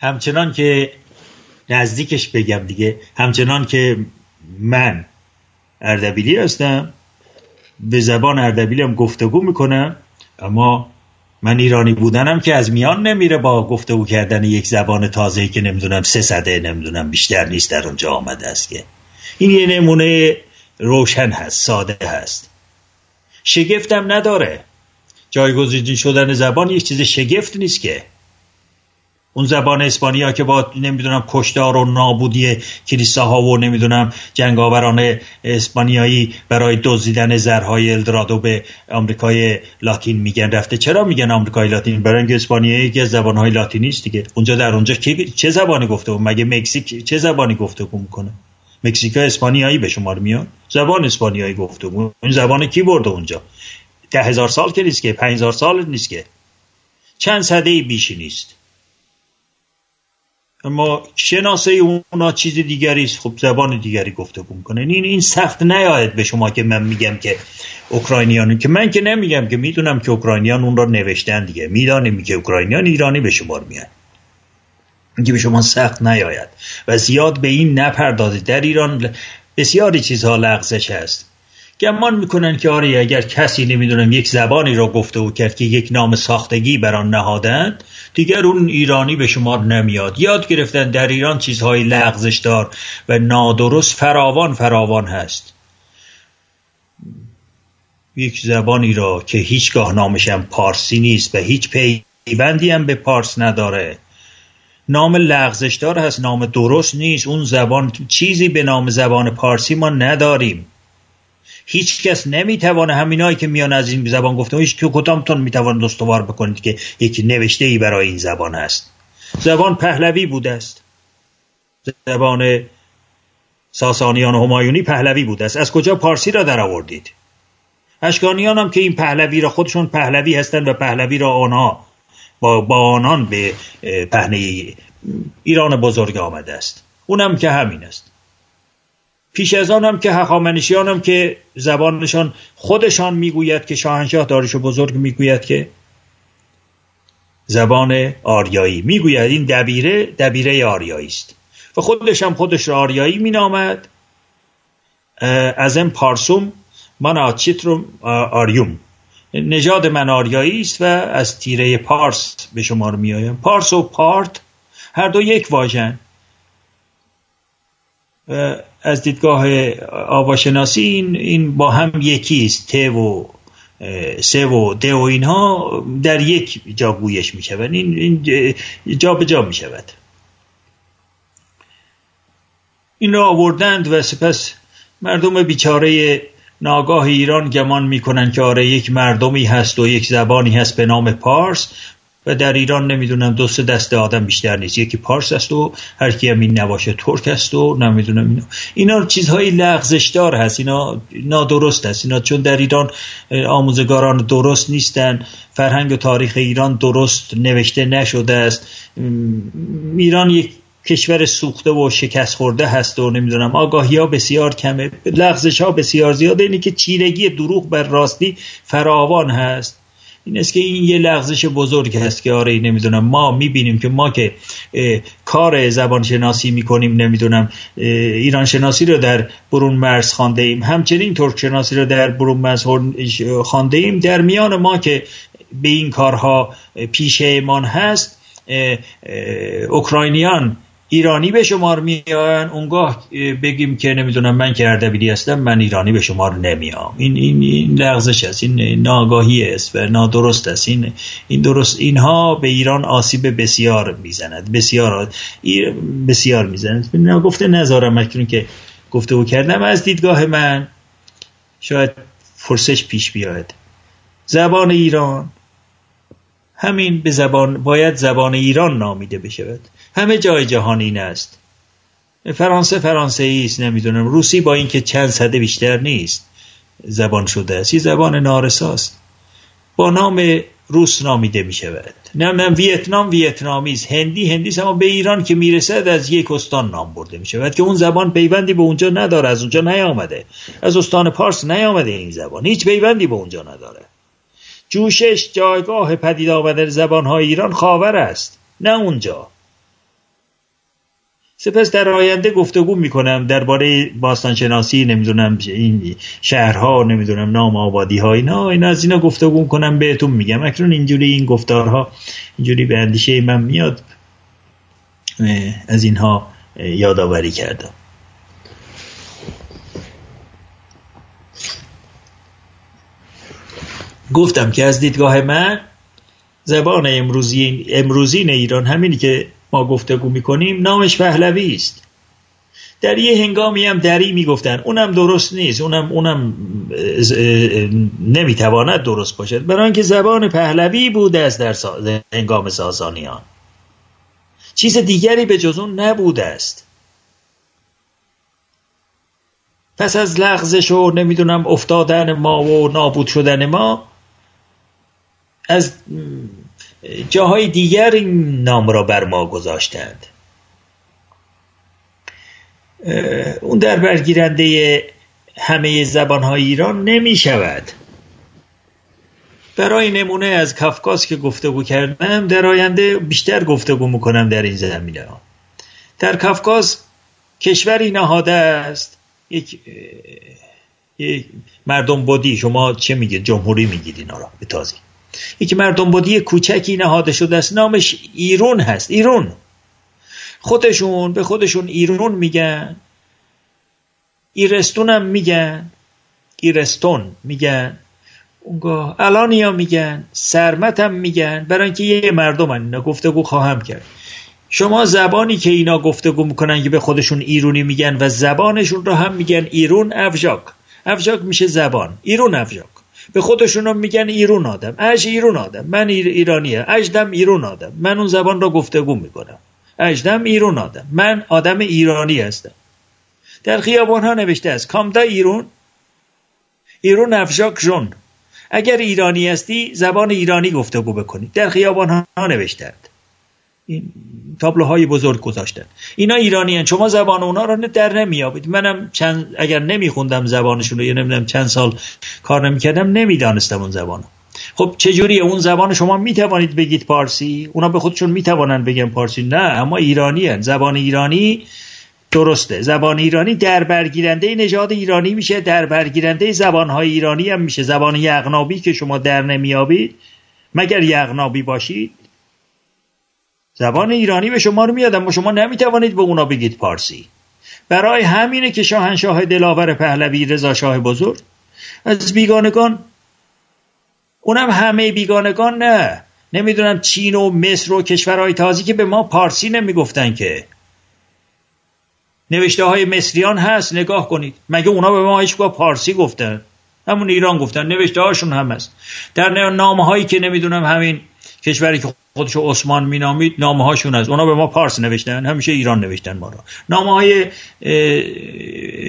همچنان که نزدیکش بگم دیگه. همچنان که من اردبیلی هستم به زبان اردبیلی هم گفتگو می‌کنم اما من ایرانی بودنم که از میان نمیره با گفته او کردن یک زبان تازه‌ای که نمی‌دونم سه صده نمی‌دونم بیشتر نیست در اونجا آمده است که. این یه نمونه روشن هست ساده هست. شگفتم نداره. جایگزین شدن زبان یک چیز شگفت نیست که. اون زبان اسپانیا که با نمی‌دونم کشتار و نابودی کلیساها و نمی‌دونم جنگاوران اسپانیایی برای دزدیدن زرهای الدرادو به آمریکای لاتین میگن. رفته چرا میگن آمریکای لاتین؟ برای اسپانیایی یکی از زبانهای لاتینی است دیگه. اونجا در اونجا چه زبانی گفته مگه مکزیک چه زبانی گفته می‌کنه؟ مکزیکا اسپانیایی به شمار میاد. زبان اسپانیایی گفته این زبان کی برده اونجا؟ ده هزار سال که نیست که پنج هزار سال نیست که. چند صده بیشی نیست. اما شناسه اونا چیز دیگری است. خب زبان دیگری گفته کنه این این سخت نیاید به شما که من میگم که اوکراینیان. که من که نمیگم که می‌دونم که اوکراینیان اون را نوشتن دیگه. می‌دانیم که اوکراینیان ایرانی به شمار میان. اینکه به شما سخت نیاید و زیاد به این نپردازید. در ایران بسیاری چیزها لغزش هست گمان می‌کنن که آره اگر کسی نمی‌دونم یک زبانی را گفته و کرد که یک نام ساختگی بر آن نهادند دیگر اون ایرانی به شما نمیاد. یاد گرفتن در ایران چیزهای لغزش دار و نادرست فراوان فراوان هست. یک زبانی را که هیچگاه نامشم پارسی نیست و هیچ پیوندی هم به پارس نداره. نام لغزشدار هست نام درست نیست اون زبان چیزی به نام زبان پارسی ما نداریم. هیچ کس نمی‌توانه همینایی که میان از این زبان گفته هیچ که کدامتون می‌توان استوار بکنید که یک نوشته ای برای این زبان هست. زبان پهلوی بوده است. زبان ساسانیان و همایونی پهلوی بوده است. از کجا پارسی را در آوردید؟ اشکانیان هم که این پهلوی را خودشون پهلوی هستند و پهلوی را آنها با, با آنان به پهنه ایران بزرگ آمده است. اونم که همین است. پیش از آن که هخامنشیان هم که زبانشان خودشان می‌گوید که شاهنشاه دارش بزرگ می‌گوید که زبان آریایی می‌گوید. این دبیره دبیره آریایی است. و خودش هم خودش را آریایی مینامد. از این پارسوم من آچیتروم آریوم. نژاد من آریایی است و از تیره پارس به شمار میآیم. پارس و پارت هر دو یک واژن. از دیدگاه آواشناسی این, این با هم یکی است. ت و سه و ده و اینها در یک جا گویش می شود این, این جا به جا می شود این را آوردند و سپس مردم بیچاره ناگاه ایران گمان می‌کنند که آره یک مردمی هست و یک زبانی هست به نام پارس و در ایران نمی‌دونم دو سه دسته آدم بیشتر نیست. یکی پارس است و هر کی هم این نباشه ترک است و نمی‌دونم اینا. اینا چیزهای لغزشدار هست. اینا نادرست است. اینا چون در ایران آموزگاران درست نیستن. فرهنگ و تاریخ ایران درست نوشته نشده است. ایران یک کشور سوخته و شکست خورده هست و نمی‌دونم. آگاهی ها بسیار کمه. لغزش ها بسیار زیاده اینه که چیرگی دروغ بر راستی فراوان هست. این است که این یه لغزش بزرگ هست که آره نمی‌دونم. ما می‌بینیم که ما که کار زبان شناسی می‌کنیم نمی‌دونم ایران شناسی رو در برون مرز خانده ایم همچنین ترک شناسی رو در برون مرز خانده ایم در میان ما که به این کارها پیشمان هست اوکراینیان ایرانی به شمار میان؟ اونگاه بگیم که نمی‌دونم من که اردبیلی هستم من ایرانی به شمار نمیام. این این این لغزش است. این ناگاهی است و نادرست است. این این درست اینها به ایران آسیب بسیار می‌زند. بسیار بسیار می‌زند. گفته نذارم اکنون که گفته او کردم. از دیدگاه من شاید فرسش پیش بیاید. زبان ایران. همین به زبان باید زبان ایران نامیده بشود. همه جای جهان این است. فرانسه فرانسه است نمی‌دونم. روسی با اینکه چند صده بیشتر نیست. زبان شده است. یه زبان نارساست با نام روس نامیده می شود نه ویتنام ویتنامی است. هندی هندی اما به ایران که می‌رسد از یک استان نام برده می شود که اون زبان پیوندی به اونجا نداره از اونجا نیامده. از استان پارس نیامده این زبان. هیچ پیوندی به اونجا نداره. جوشش جایگاه پدید آمدن زبان های ایران خاور است. نه اونجا. سپس در آینده گفتگو می‌کنم درباره باستانشناسی نمی‌دونم این شهرها نمی‌دونم نام آبادی ها اینا اینا از اینا گفتگو کنم بهتون میگم. اکنون اینجوری این گفتارها اینجوری به اندیشه من میاد از اینها یادآوری کردم. گفتم که از دیدگاه من زبان امروزی امروزین ایران همینی که ما گفتگو می‌کنیم نامش پهلوی است. در یه هنگامی هم دری می‌گفتن اونم درست نیست اونم اونم نمی‌تواند درست باشد. برای اینکه زبان پهلوی بوده است در هنگام ساسانیان چیز دیگری به جز اون نبوده است. پس از لغزش و نمی‌دونم افتادن ما و نابود شدن ما از جاهای دیگر این نام را بر ما گذاشتند. اون در برگیرنده همه زبانهای ایران نمی شود. برای نمونه از کافکاس که گفتگو کردم در آینده بیشتر گفتگو می‌کنم در این زمینه. ها در کافکاس کشوری نهاده است. یک, یک مردم بودی شما چه میگید؟ جمهوری میگید اینا را به تازی یک مردم بودی کوچکی نهاده شده است نامش ایرون هست ایرون. خودشون به خودشون ایرون میگن ایرستون هم میگن ایرستون میگن. اونگاه الانیا میگن سرمت هم میگن برای اینکه یه مردم اینا گفتگو خواهم کرد. شما زبانی که اینا گفتگو می‌کنن که به خودشون ایرونی میگن و زبانشون رو هم میگن ایرون افجاک افجاک میشه زبان. ایرون افجاک به خودشون میگن ایرون آدم. اج ایرون آدم. من ایر ایرانیه. اجدم ایرون آدم. من اون زبان رو گفتگو می‌کنم. اجدم ایرون آدم. من آدم ایرانی هستم. در خیابان ها نوشته است کامدا ایرون؟ ایرون افجاک جون. اگر ایرانی هستی زبان ایرانی گفتگو بکنی. در خیابان ها این تابلوهای بزرگ گذاشتن. اینا ایرانی هن. شما زبان اونا رو در نمیابید منم چند اگر نمیخوندم زبانشون رو یا نمی‌دونم چند سال کار نمی‌کردم نمی‌دانستم اون زبانو خب چجوریه اون زبان شما می‌توانید بگید پارسی؟ اونا به خودشون می‌توانند بگن پارسی؟ نه اما ایرانی هن. زبان ایرانی درسته. زبان ایرانی در برگیرنده نژاد ایرانی میشه. در برگیرنده زبانهای ایرانی هم میشه. زبان یغنابی که شما در نمیابید مگر یغنابی باشید؟ زبان ایرانی به شما رو میاد اما شما نمی‌توانید به اونا بگید پارسی. برای همینه که شاهنشاه دلاور پهلوی رضا شاه بزرگ. از بیگانگان اونم همه بیگانگان نه. نمی‌دونم چین و مصر و کشورهای تازی که به ما پارسی نمی‌گفتن که. نوشته های مصریان هست نگاه کنید. مگه اونا به ما هیچگاه پارسی گفتن؟ همون ایران گفتن نوشته هاشون هم هست. در نامه هایی که نمی‌دونم همین کشوری که خودش عثمان مینامید نامه هاشون از اونا به ما پارس نوشتن همیشه ایران نوشتن ما را. نامه های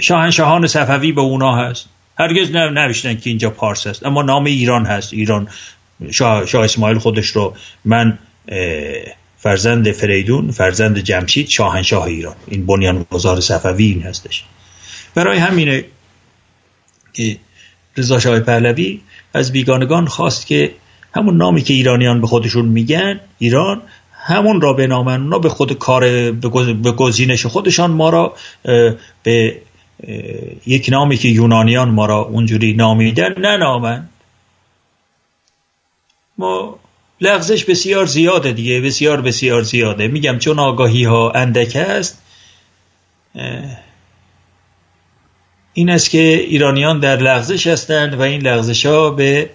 شاهنشاهان صفوی به اونا هست. هرگز نوشتن که اینجا پارس است. اما نام ایران هست. ایران شاه, شاه اسماعیل خودش رو من فرزند فریدون فرزند جمشید شاهنشاه ایران. این بنیان گذار صفوی این هستش. برای همینه که رضا شاه پهلوی از بیگانگان خواست که همون نامی که ایرانیان به خودشون میگن ایران همون را به نامن اونا به خود کار به گزینش خودشان ما را به یک نامی که یونانیان ما را اونجوری نامیدن ننامن ما لغزش بسیار زیاده دیگه بسیار بسیار زیاده. میگم چون آگاهی ها اندک است این است که ایرانیان در لغزش هستند و این لغزش ها به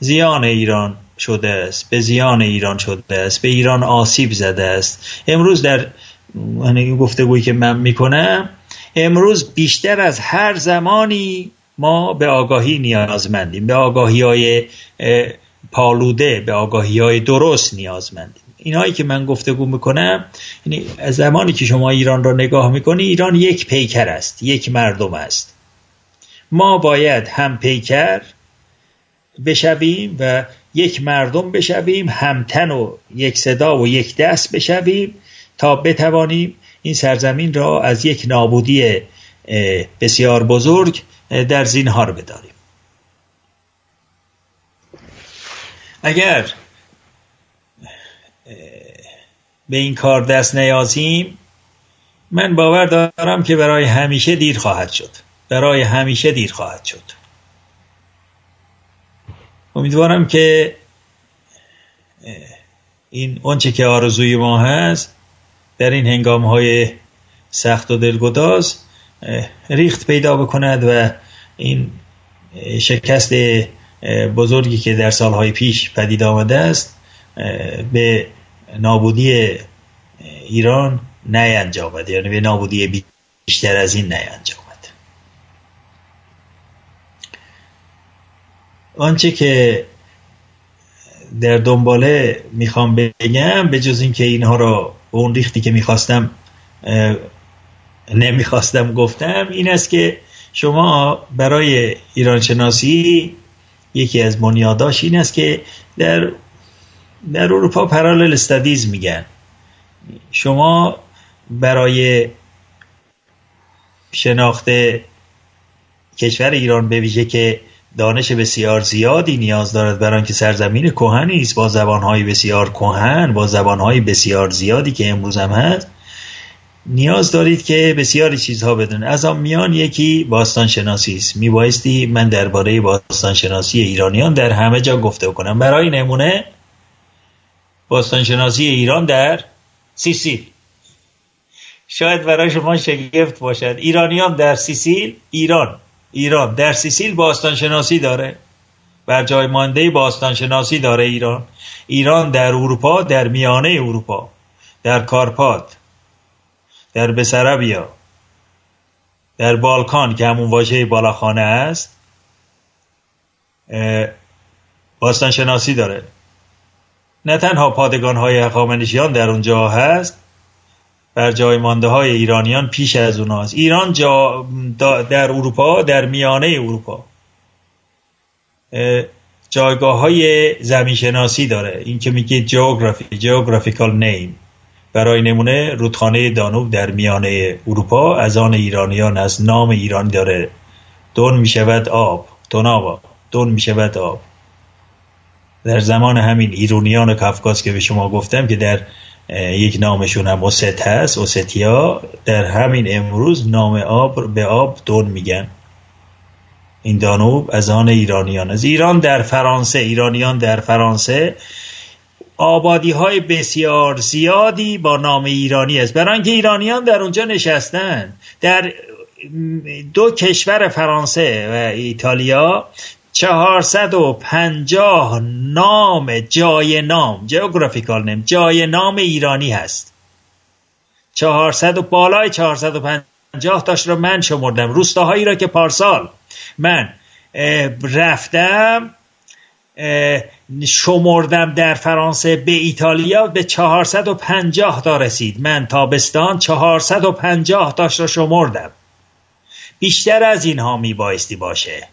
زیان ایران شده است به زیان ایران شده است به ایران آسیب زده است. امروز در این گفتگویی که من می‌کنم امروز بیشتر از هر زمانی ما به آگاهی نیازمندیم به آگاهی های پالوده به آگاهی های درست نیازمندیم. اینهایی که من گفتگو می‌کنم یعنی از زمانی که شما ایران را نگاه می‌کنی ایران یک پیکر است یک مردم است. ما باید هم پیکر بشویم و یک مردم بشویم همتن و یک صدا و یک دست بشویم تا بتوانیم این سرزمین را از یک نابودی بسیار بزرگ در زینهار بداریم. اگر به این کار دست نیازیم من باور دارم که برای همیشه دیر خواهد شد. برای همیشه دیر خواهد شد. امیدوارم که این آنچه که آرزوی ما هست در این هنگام های سخت و دلگداز ریخت پیدا بکند و این شکست بزرگی که در سالهای پیش پدید آمده است به نابودی ایران نینجامد یعنی به نابودی بیشتر از این نینجامد آنچه که در دنباله می‌خوام بگم به جز اینکه اینها را به اون ریختی که می‌خواستم نمی‌خواستم گفتم این است که شما برای ایران شناسی یکی از بنیاداش این است که در در اروپا پرالل استادیز میگن. شما برای شناخت کشور ایران به ویژه که دانش بسیار زیادی نیاز دارد برای که سرزمین کهنی است. با زبانهای بسیار کهن با زبانهای بسیار زیادی که امروز هم هست نیاز دارید که بسیاری چیزها بدون از آن میان یکی باستان شناسی است. میبایستی من درباره باستان شناسی ایرانیان در همه جا گفته کنم برای نمونه باستان شناسی ایران در سیسیل. شاید برای شما شگفت باشد. ایرانیان در سیسیل ایران. ایران. در سیسیل باستان شناسی داره. بر جای مانده باستان شناسی داره ایران. ایران در اروپا در میانه اروپا. در کارپات. در بسرابیا. در بالکان که همون واژه بالاخانه است باستان شناسی داره. نه تنها پادگان های هخامنشیان در اونجا هست بر جای مانده های ایرانیان پیش از اوناست. ایران جا در اروپا در میانه اروپا. جایگاه های زمین شناسی داره. این که میگه جغرافی جغرافیکال نیم برای نمونه رودخانه دانوب در میانه اروپا از آن ایرانیان از نام ایرانی داره. دون می‌شود آب. دونابا دون می‌شود آب. در زمان همین ایرونیان کفکاس که به شما گفتم که در یک نامشون هم اوست هست اوستیا در همین امروز نام آب به آب دون میگن. این دانوب از آن ایرانیان از ایران در فرانسه ایرانیان در فرانسه آبادی های بسیار زیادی با نام ایرانی است. برای اینکه ایرانیان در اونجا نشستن. در دو کشور فرانسه و ایتالیا چهارصد و پنجاه نام جای نام جیوگرافیکال نیم جای نام ایرانی هست. چهارصد و بالای چهارصد و پنجاه تاش رو من شمردم روستاهایی را که پارسال من رفتم شمردم در فرانسه به ایتالیا به 450 تا رسید. من تابستان 450 تاش را شمردم. بیشتر از اینها می بایستی باشه.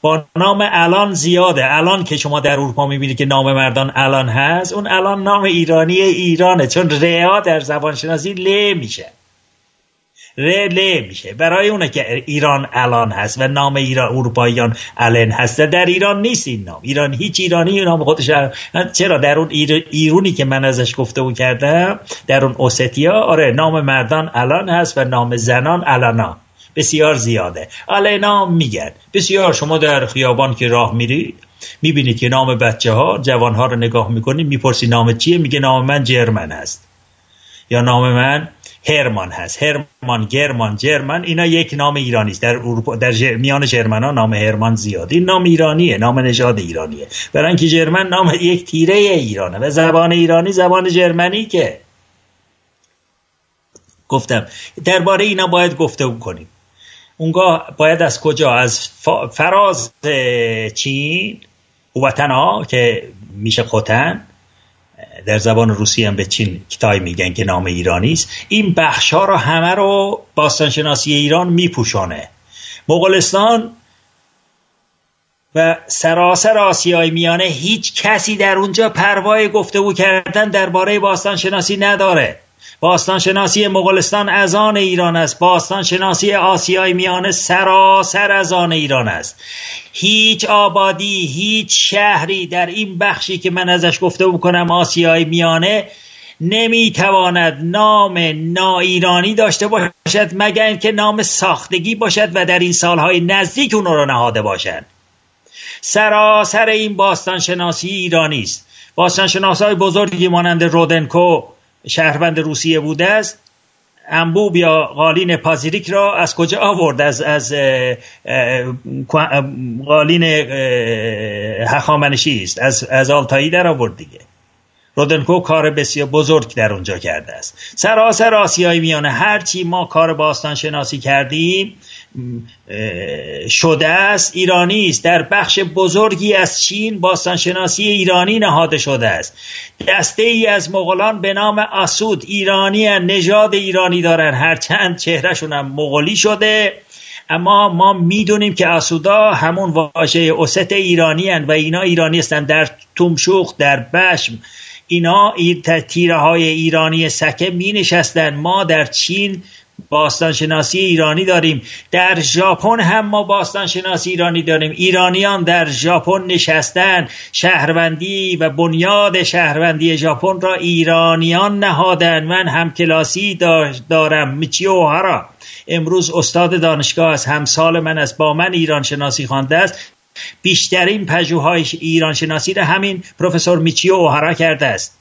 با نام الان زیاده. الان که شما در اروپا می‌بینید که نام مردان الان هست اون الان نام ایرانی ایرانه. چون ریا در زبان شناسی ل میشه. ل میشه. برای اونه که ایران الان هست و نام ایران اروپاییان الان هست. در ایران نیست این نام. ایران هیچ ایرانی نام خودش چرا؟ در اون ایرونی که من ازش گفته و کردم در اون اوستیا آره نام مردان الان هست و نام زنان الانا بسیار زیاده. نام میگن. بسیار شما در خیابان که راه میری می‌بینید که نام بچه ها جوان ها رو نگاه می‌کنی می‌پرسی نام چیه؟ میگه نام من جرمن هست. یا نام من هرمان هست. هرمان گرمان جرمن اینا یک نام ایرانی است. در اروپا در جر... میان جرمن ها نام هرمان زیاد. این نام ایرانیه نام نژاد ایرانیه. برای اینکه جرمن نام یک تیره ایرانه و زبان ایرانی زبان جرمنی که. گفتم درباره اینا باید گفته کنیم. اونگاه باید از کجا؟ از فراز چین وطنا که میشه خوتن. در زبان روسی هم به چین کتای میگن که نام ایرانی است. این بخش ها رو همه رو باستانشناسی ایران میپوشانه. مغولستان و سراسر آسیای میانه هیچ کسی در اونجا پروای گفتگو کردن درباره باستانشناسی نداره. باستان شناسی مغولستان از آن ایران است. باستان شناسی آسیای میانه سراسر از آن ایران است. هیچ آبادی هیچ شهری در این بخشی که من ازش گفته بکنم آسیای میانه نمی‌تواند نام نایرانی داشته باشد مگر اینکه نام ساختگی باشد و در این سالهای نزدیک اون رو نهاده باشد سراسر این باستان شناسی ایرانی است. باستان های بزرگی مانند رودنکو شهروند روسیه بوده است. انبوب یا قالین پازیریک را از کجا آورد؟ از از قالین هخامنشی است. از از آلتایی در آورد دیگه. رودنکو کار بسیار بزرگ در اونجا کرده است. سراسر آسیای میانه هرچی ما کار باستان شناسی کردیم شده است ایرانی است. در بخش بزرگی از چین باستانشناسی ایرانی نهاده شده است. دسته ای از مغولان به نام اسود ایرانی نژاد ایرانی دارن. هرچند چهرهشون هم مغولی شده. اما ما می‌دونیم که اسودا همون واژه اوست ایرانی هن و اینا ایرانی هستند در تومشوخ در بشم اینا تیره های ایرانی سکه می نشستن ما در چین باستانشناسی ایرانی داریم. در ژاپن هم ما باستانشناسی ایرانی داریم. ایرانیان در ژاپن نشستن. شهروندی و بنیاد شهروندی ژاپن را ایرانیان نهادن. من هم کلاسی دارم. میچیو اوهارا. امروز استاد دانشگاه از همسال من است. با من ایران شناسی خوانده است. بیشترین پژوهای ایران شناسی را همین پروفسور میچیو اوهارا کرده است.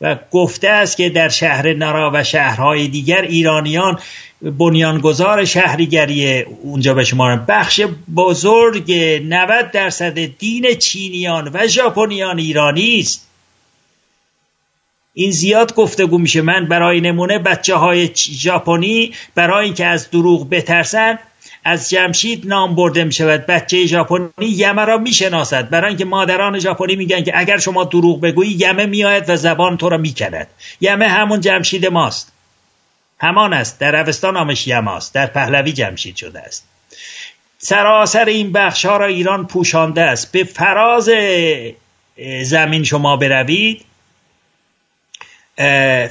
و گفته است که در شهر نرا و شهرهای دیگر ایرانیان بنیانگذار شهریگری اونجا به شما بخش بزرگ 90 درصد دین چینیان و ژاپنیان ایرانی است. این زیاد گفتگو میشه. من برای نمونه بچه های ژاپنی برای اینکه از دروغ بترسن از جمشید نام برده می شود بچه ژاپنی یمه را می‌شناسد. برای اینکه مادران ژاپنی میگن که اگر شما دروغ بگویی یمه میآید و زبان تو را می‌کند. یمه همون جمشید ماست. همان است. در اوستا نامش یماست در پهلوی جمشید شده است. سراسر این بخش ها را ایران پوشانده است. به فراز زمین شما بروید.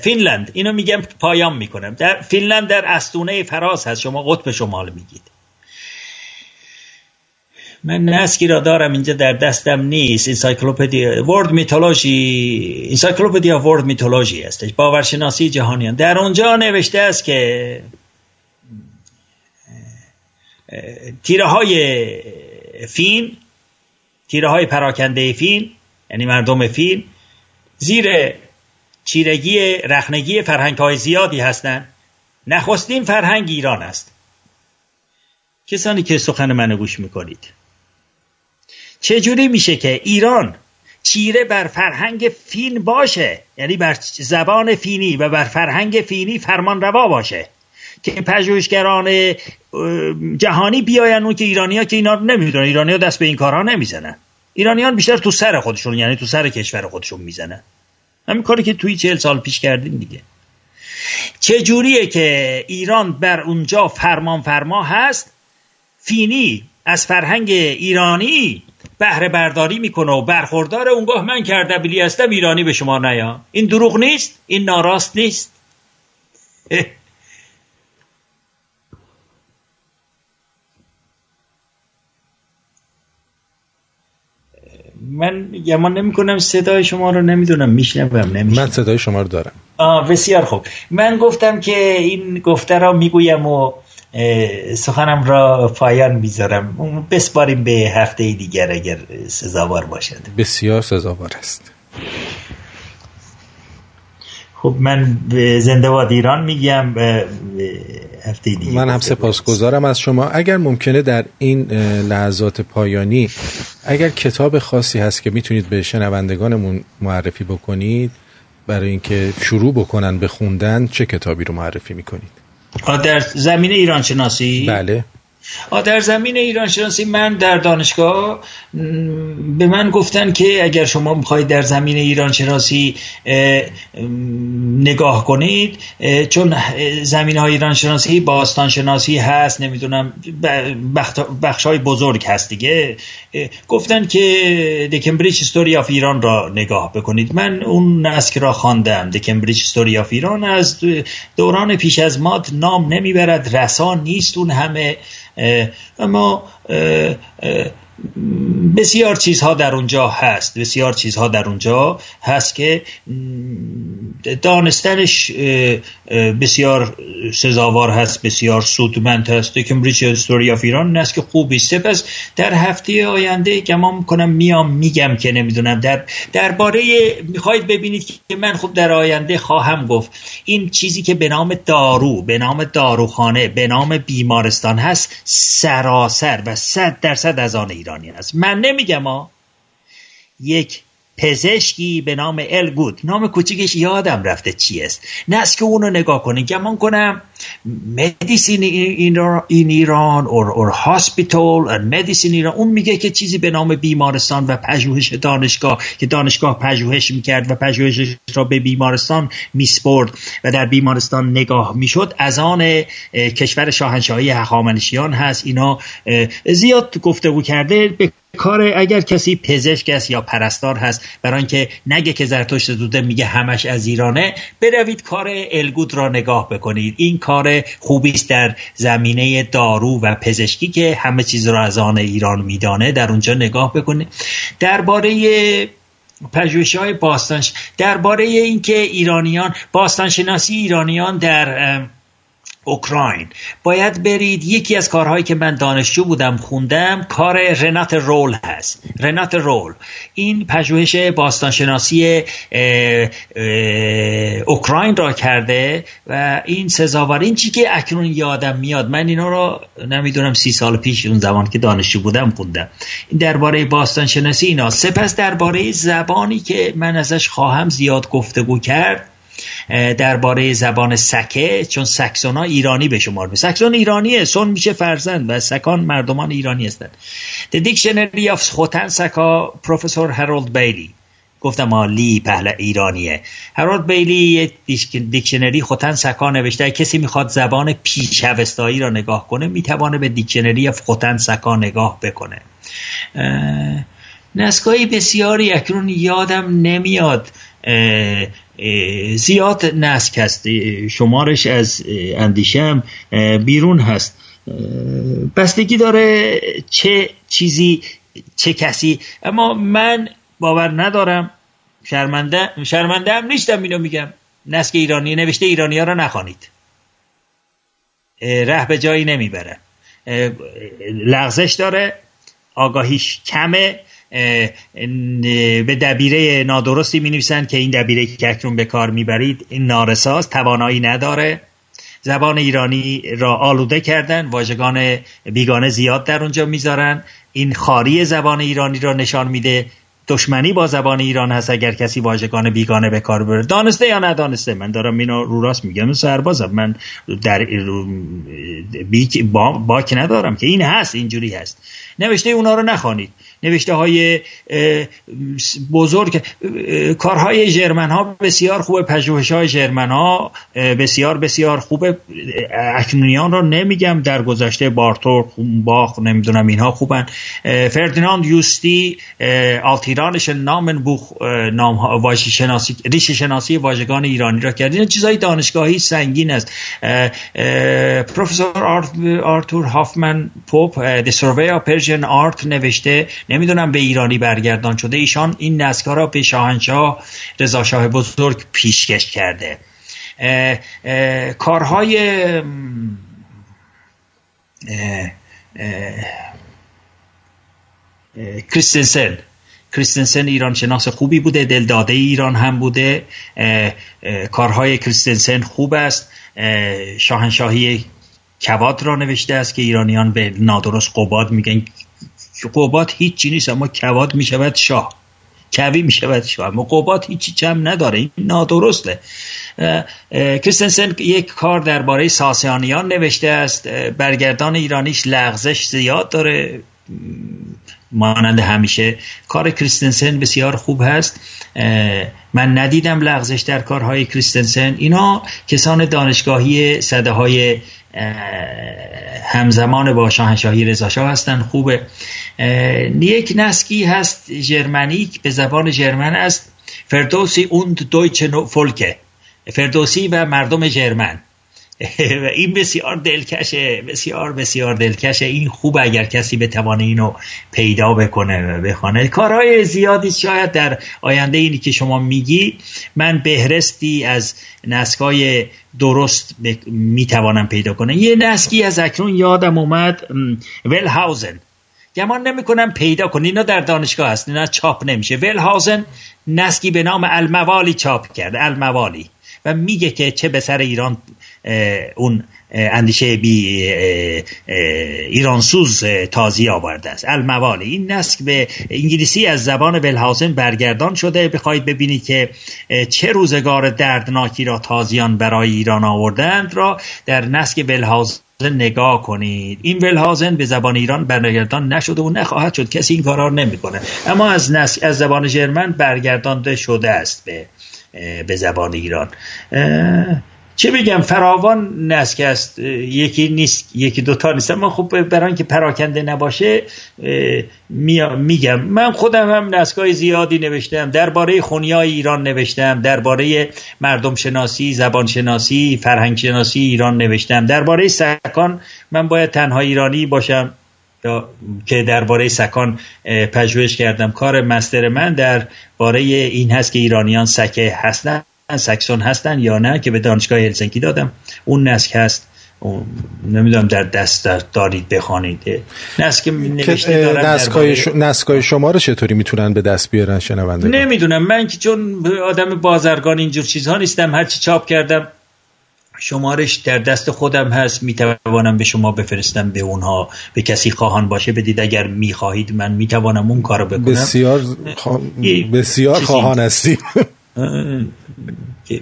Finland. اینو میگم پایان می‌کنم. در Finland در استونه فراز هست. شما قطب شمال میگید. من نسکی را دارم اینجا در دستم نیست. Encyclopedia World Mythology Encyclopedia World Mythology هستش. باورشناسی جهانیان. در اونجا نوشته است که تیره های فین تیره های پراکنده فین یعنی مردم فین زیر چیرگی رخنگی فرهنگ های زیادی هستند. نخستین فرهنگ ایران است. کسانی که سخن منو گوش می‌کنید. چجوری میشه که ایران چیره بر فرهنگ فین باشه؟ یعنی بر زبان فینی و بر فرهنگ فینی فرمان روا باشه. که پژوهشگران جهانی بیاین اون که ایرانیا که اینا نمی‌دونن. ایرانیا دست به این کارها نمی‌زنن. ایرانیان بیشتر تو سر خودشون یعنی تو سر کشور خودشون می‌زنن. همین کاری که توی چهل سال پیش کردیم دیگه. چجوریه که ایران بر اونجا فرمان فرما هست؟ فینی از فرهنگ ایرانی بهره برداری می‌کنه و برخوردار اونگاه من کردبلی هستم ایرانی به شما نیا. این دروغ نیست؟ این ناراست نیست؟ من گمان نمی کنم صدای شما رو نمی‌دونم میشنوم نمیشنم من صدای شما رو دارم. آه بسیار خوب. من گفتم که این گفته را می‌گویم و سخنم را پایان می‌ذارم. بسپاریم به هفته دیگر اگر سزاوار باشد. بسیار سزاوار است. خب من به زنده باد ایران میگم هفته دیگه من هم سپاسگزارم از شما. اگر ممکنه در این لحظات پایانی اگر کتاب خاصی هست که می‌تونید به شنوندگانمون معرفی بکنید برای اینکه شروع بکنن به خوندن چه کتابی رو معرفی می‌کنید؟ در زمین ایران شناسی بله. در زمین ایران شناسی من در دانشگاه به من گفتن که اگر شما می‌خواید در زمین ایران شناسی نگاه کنید چون زمین های ایران شناسی باستان شناسی هست نمی‌دونم بخش های بزرگ هست دیگه. گفتن که The Cambridge History of Iran را نگاه بکنید. من اون نسک را خواندم. The Cambridge History of Iran از دوران پیش از ماد نام نمی‌برد رسان نیست اون همه. اما بسیار چیزها در اونجا هست. بسیار چیزها در اونجا هست که دانستنش بسیار سزاوار هست بسیار سودمند هست. کمبریج هستوری آف ایران است که خوبی. سپس در هفته آینده گمان می‌کنم میام میگم که نمی‌دونم. در درباره می‌خواید ببینید که من خوب در آینده خواهم گفت. این چیزی که به نام دارو به نام داروخانه به نام بیمارستان هست سراسر و صد درصد از آن ایرانی هست من نمیگم ها یک پزشکی به نام الگود نام کوچیکش یادم رفته چی است. نه از که اونو نگاه کنید گمان کنم مدیسین این ایران اور اور هاسپیتال مدیسین ایران. اون میگه که چیزی به نام بیمارستان و پژوهش دانشگاه که دانشگاه پژوهش می‌کرد و پژوهشش را به بیمارستان میسپرد و در بیمارستان نگاه می‌شد. از آن کشور شاهنشاهی هخامنشیان هست. اینا زیاد گفتگو کرده. به کار اگر کسی پزشک است یا پرستار هست برای اینکه نگه که زرتشت دوده میگه همش از ایرانه بروید کار الگود را نگاه بکنید. این کار خوبی است در زمینه دارو و پزشکی که همه چیز را از آن ایران میدانه. در اونجا نگاه بکنید درباره پژوهش های باستانش. درباره اینکه ایرانیان باستانشناسی ایرانیان در اوکراین. باید برید یکی از کارهایی که من دانشجو بودم خوندم کار رنات رول هست. رنات رول. این پژوهش باستانشناسی اوکراین را کرده و این سزاوار این چی که اکنون یادم میاد. من اینا رو نمی‌دونم سی سال پیش اون زمان که دانشجو بودم خوندم. این درباره باستانشناسی اینا. سپس درباره زبانی که من ازش خواهم زیاد گفتگو کرد درباره زبان سکه چون سکسون ها ایرانی به شمار می سکسون ایرانیه سون میشه فرزند و سکان مردمان ایرانی هستند. The Dictionary of خوتن سکا پروفسور هرولد بیلی. گفتم لی پهل ایرانیه. هرولد بیلی دیکشنری خوتن سکا نوشته کسی می‌خواد زبان پیشوستایی را نگاه کنه می‌توانه به دیکشنری خوتن سکا نگاه بکنه. نسکایی بسیاری اکنون یادم نمیاد. زیاد نسک هست. شمارش از اندیشم بیرون هست. بستگی داره چه چیزی چه کسی. اما من باور ندارم. شرمنده شرمنده هم نیستم اینو میگم. نسک ایرانی نوشته ایرانی ها را نخوانید ره به جایی نمی‌بره. لغزش داره. آگاهیش کمه. به دبیره نادرستی می نویسند که این دبیره که اکنون به کار می‌برید این نارساز توانایی نداره. زبان ایرانی را آلوده کردن واژگان بیگانه زیاد در اونجا می‌ذارن. این خاری زبان ایرانی را نشان میده. دشمنی با زبان ایران هست اگر کسی واژگان بیگانه به کار بره دانسته یا ندانسته؟ من دارم اینو رو راست میگم. سربازم. من در با باک ندارم که. این هست اینجوری هست. نوشته اونا رو نخوانید. نوشته های بزرگ کارهای جرمن ها بسیار خوبه پژوهش های جرمن ها بسیار بسیار خوبه. اکنونیان رو نمیگم در گذشته بارتور باخ نمی‌دونم اینها خوبن. فردیناند یوستی آلتیرانش نامن بوخ نام شناسی ریش شناسی واژگان ایرانی را کرد. این چیزای دانشگاهی سنگین است. پروفسور آرتور هافمن پوپ The Survey of Persian Art نوشته. نمی‌دونم به ایرانی برگردان شده. ایشان این نسکا را به شاهنشاه رضاشاه بزرگ پیشکش کرده. کارهای کریستنسن. کریستنسن ایران شناس خوبی بوده دلداده ایران هم بوده. کارهای کریستنسن خوب است. شاهنشاهی کواد را نوشته است که ایرانیان به نادرست قباد میگن قبات هیچی نیست اما کواد می‌شود شاه. کوی می‌شود شاه. اما قبات هیچی چم نداره. این نادرسته. کریستنسن یک کار درباره ساسیانیان نوشته است. برگردان ایرانیش لغزش زیاد داره. مانند همیشه کار کریستنسن بسیار خوب هست. من ندیدم لغزش در کارهای کریستنسن. اینا کسان دانشگاهی صده های همزمان با شاهنشاهی رضاشاه هستن. خوبه. یک نسکی هست جرمنیک به زبان جرمن است. فردوسی اوند دویچ فولکه فردوسی و مردم جرمن. این بسیار دلکشه بسیار بسیار دلکشه. این خوب اگر کسی بتوانه اینو پیدا بکنه و بخوانه. کارهای زیادی شاید در آینده اینی که شما میگی. من بهرستی از نسکای درست می‌توانم پیدا کنم. یه نسکی از اکنون یادم اومد ول هاوزن گمان نمی‌کنم پیدا کنی. اینا در دانشگاه هست. اینا چاپ نمیشه. ول هاوزن نسکی به نام الموالی چاپ کرد. الموالی. و میگه که چه به سر ایران اون اندیشه بی ایرانسوز تازی آورده است. الموالی. این نسک به انگلیسی از زبان ولهازن برگردان شده. بخواید ببینید که چه روزگار دردناکی را تازیان برای ایران آوردند را در نسک ولهازن نگاه کنید. این ولهازن به زبان ایران برگردان نشده و نخواهد شد. کسی این کارا نمی‌کنه. اما از نسک از زبان ژرمن برگردانده شده است به به زبان ایران. چه بگم فراوان نسک است یکی نیست یکی دوتا نیست. اما خب برای که پراکنده نباشه میگم. من خودم هم نسکای زیادی نوشتم. درباره خونیای ایران نوشتم. درباره مردم شناسی زبان شناسی فرهنگ شناسی ایران نوشتم. درباره سکان من باید تنها ایرانی باشم. یا که درباره سکان پژوهش کردم. کار مستر من در باره این هست که ایرانیان سکه هستن. سکسون هستن یا نه که به دانشگاه هلسنکی دادم. اون نسک هست. نمی‌دونم در دست دارید بخوانید. نسک نوشته نسکای, شما رو چطوری می‌تونن به دست بیارن شنونده نمی‌دونم. من که چون آدم بازرگان اینجور چیزها نیستم هرچی چاپ کردم شمارش در دست خودم هست. می‌توانم به شما بفرستم به اونها. به کسی خواهان باشه بدید. اگر می‌خواهید من می‌توانم اون کارو بکنم. بسیار بسیار خواهان هستی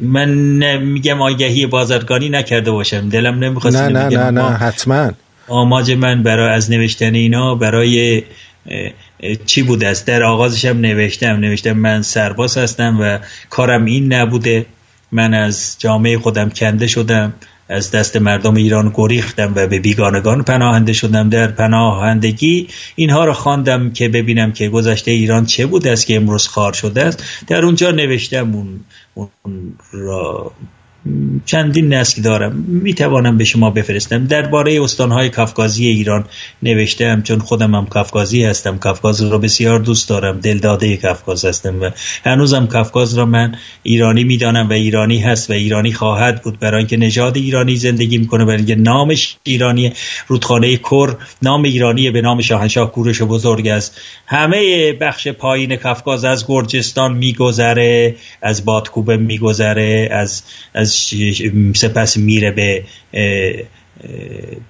من میگم آگهی بازرگانی نکرده باشم. دلم نمی‌خواست نه نه نه نه حتما. آماج من برای از نوشتن اینا برای چی بوده است در آغازشم نوشتم. نوشتم من سرباز هستم و کارم این نبوده. من از جامعه خودم کنده شدم. از دست مردم ایران گریختم و به بیگانگان پناهنده شدم. در پناهندگی اینها را خواندم که ببینم که گذشته ایران چه بود است که امروز خار شده است. در اونجا نوشتم اون, اون را چندین نسل دارم. می‌توانم به شما بفرستم. درباره استانهای کافکازی ایران نوشتم چون خودم هم کافکازی هستم. کافکاز را بسیار دوست دارم. دلداده کافکاز هستم و هنوزم کافکاز را من ایرانی می‌دانم و ایرانی هست و ایرانی خواهد بود. برای اینکه نژاد ایرانی زندگی می‌کنه برای اینکه نامش ایرانی رودخانه کر نام ایرانی به نام شاهنشاه کورش بزرگ است. همه بخش پایین کافکاز از گرجستان میگذره از بادکوبه میگذره از از سپس میره به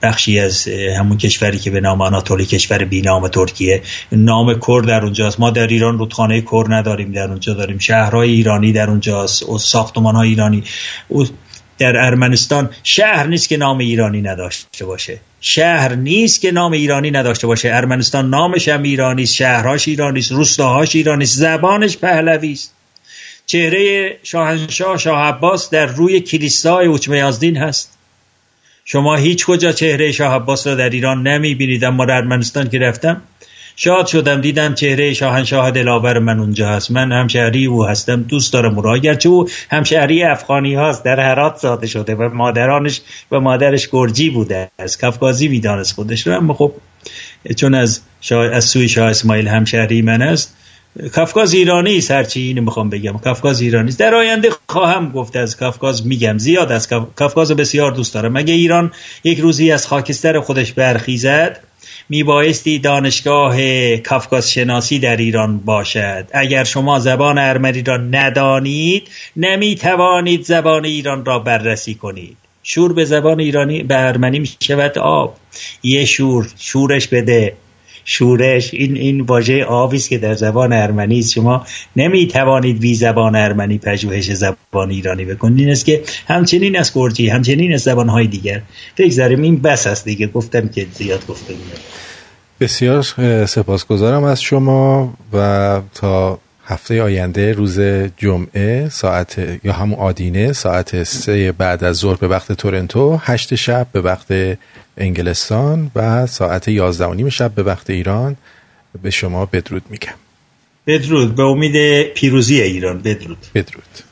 بخشی از همون کشوری که به نام آناتولی کشور بی نام ترکیه. نام کر در اونجاست. ما در ایران رودخانه کر نداریم. در اونجا داریم شهرهای ایرانی در اونجاست. ساختمان های ایرانی. در ارمنستان شهر نیست که نام ایرانی نداشته باشه. شهر نیست که نام ایرانی نداشته باشه. ارمنستان نامش هم ایرانی است شهرهاش ایرانی است روستاهاش ایرانی است زبانش پهلوی است چهره شاهنشاه شاه عباس در روی کلیسای اوچمیازدین هست. شما هیچ کجا چهره شاه عباس را در ایران نمی بینید اما در ارمنستان که رفتم شاد شدم دیدم چهره شاهنشاه دلاور من اونجا هست. من همشهری او هستم دوست دارم او را. اگرچه او همشهری افغانی هاست در هرات زاده شده و مادرانش و مادرش گرجی بوده از کفگازی می‌دانست خودش رو اما خب چون از, از سوی شاه اسماعیل همشهری من است کافکاز ایرانی است هرچی اینو می‌خوام بگم. کافکاز ایرانی است. در آینده خواهم گفت از کافکاز میگم. زیاد از کافکاز بسیار دوست دارم. مگه ایران یک روزی از خاکستر خودش برخیزد؟ میبایستی دانشگاه کافکاز شناسی در ایران باشد. اگر شما زبان ارمنی را ندانید نمی‌توانید زبان ایران را بررسی کنید. شور به زبان ایرانی به ارمنی می‌شود آب. یه شور. شورش بده. شورش این این واژه آبی است که در زبان ارمنی است. شما نمی توانید بی زبان ارمنی پژوهش زبان ایرانی بکنید. این است که همچنین از گرجی همچنین از زبان های دیگر. بگذاریم این بس است دیگه. گفتم که زیاد گفته بسیار سپاسگزارم از شما و تا هفته آینده روز جمعه ساعت یا همون آدینه ساعت سه بعد از ظهر به وقت تورنتو هشت شب به وقت انگلستان و ساعت یازده و نیم شب به وقت ایران. به شما بدرود میگم. بدرود. به امید پیروزی ایران. بدرود. بدرود.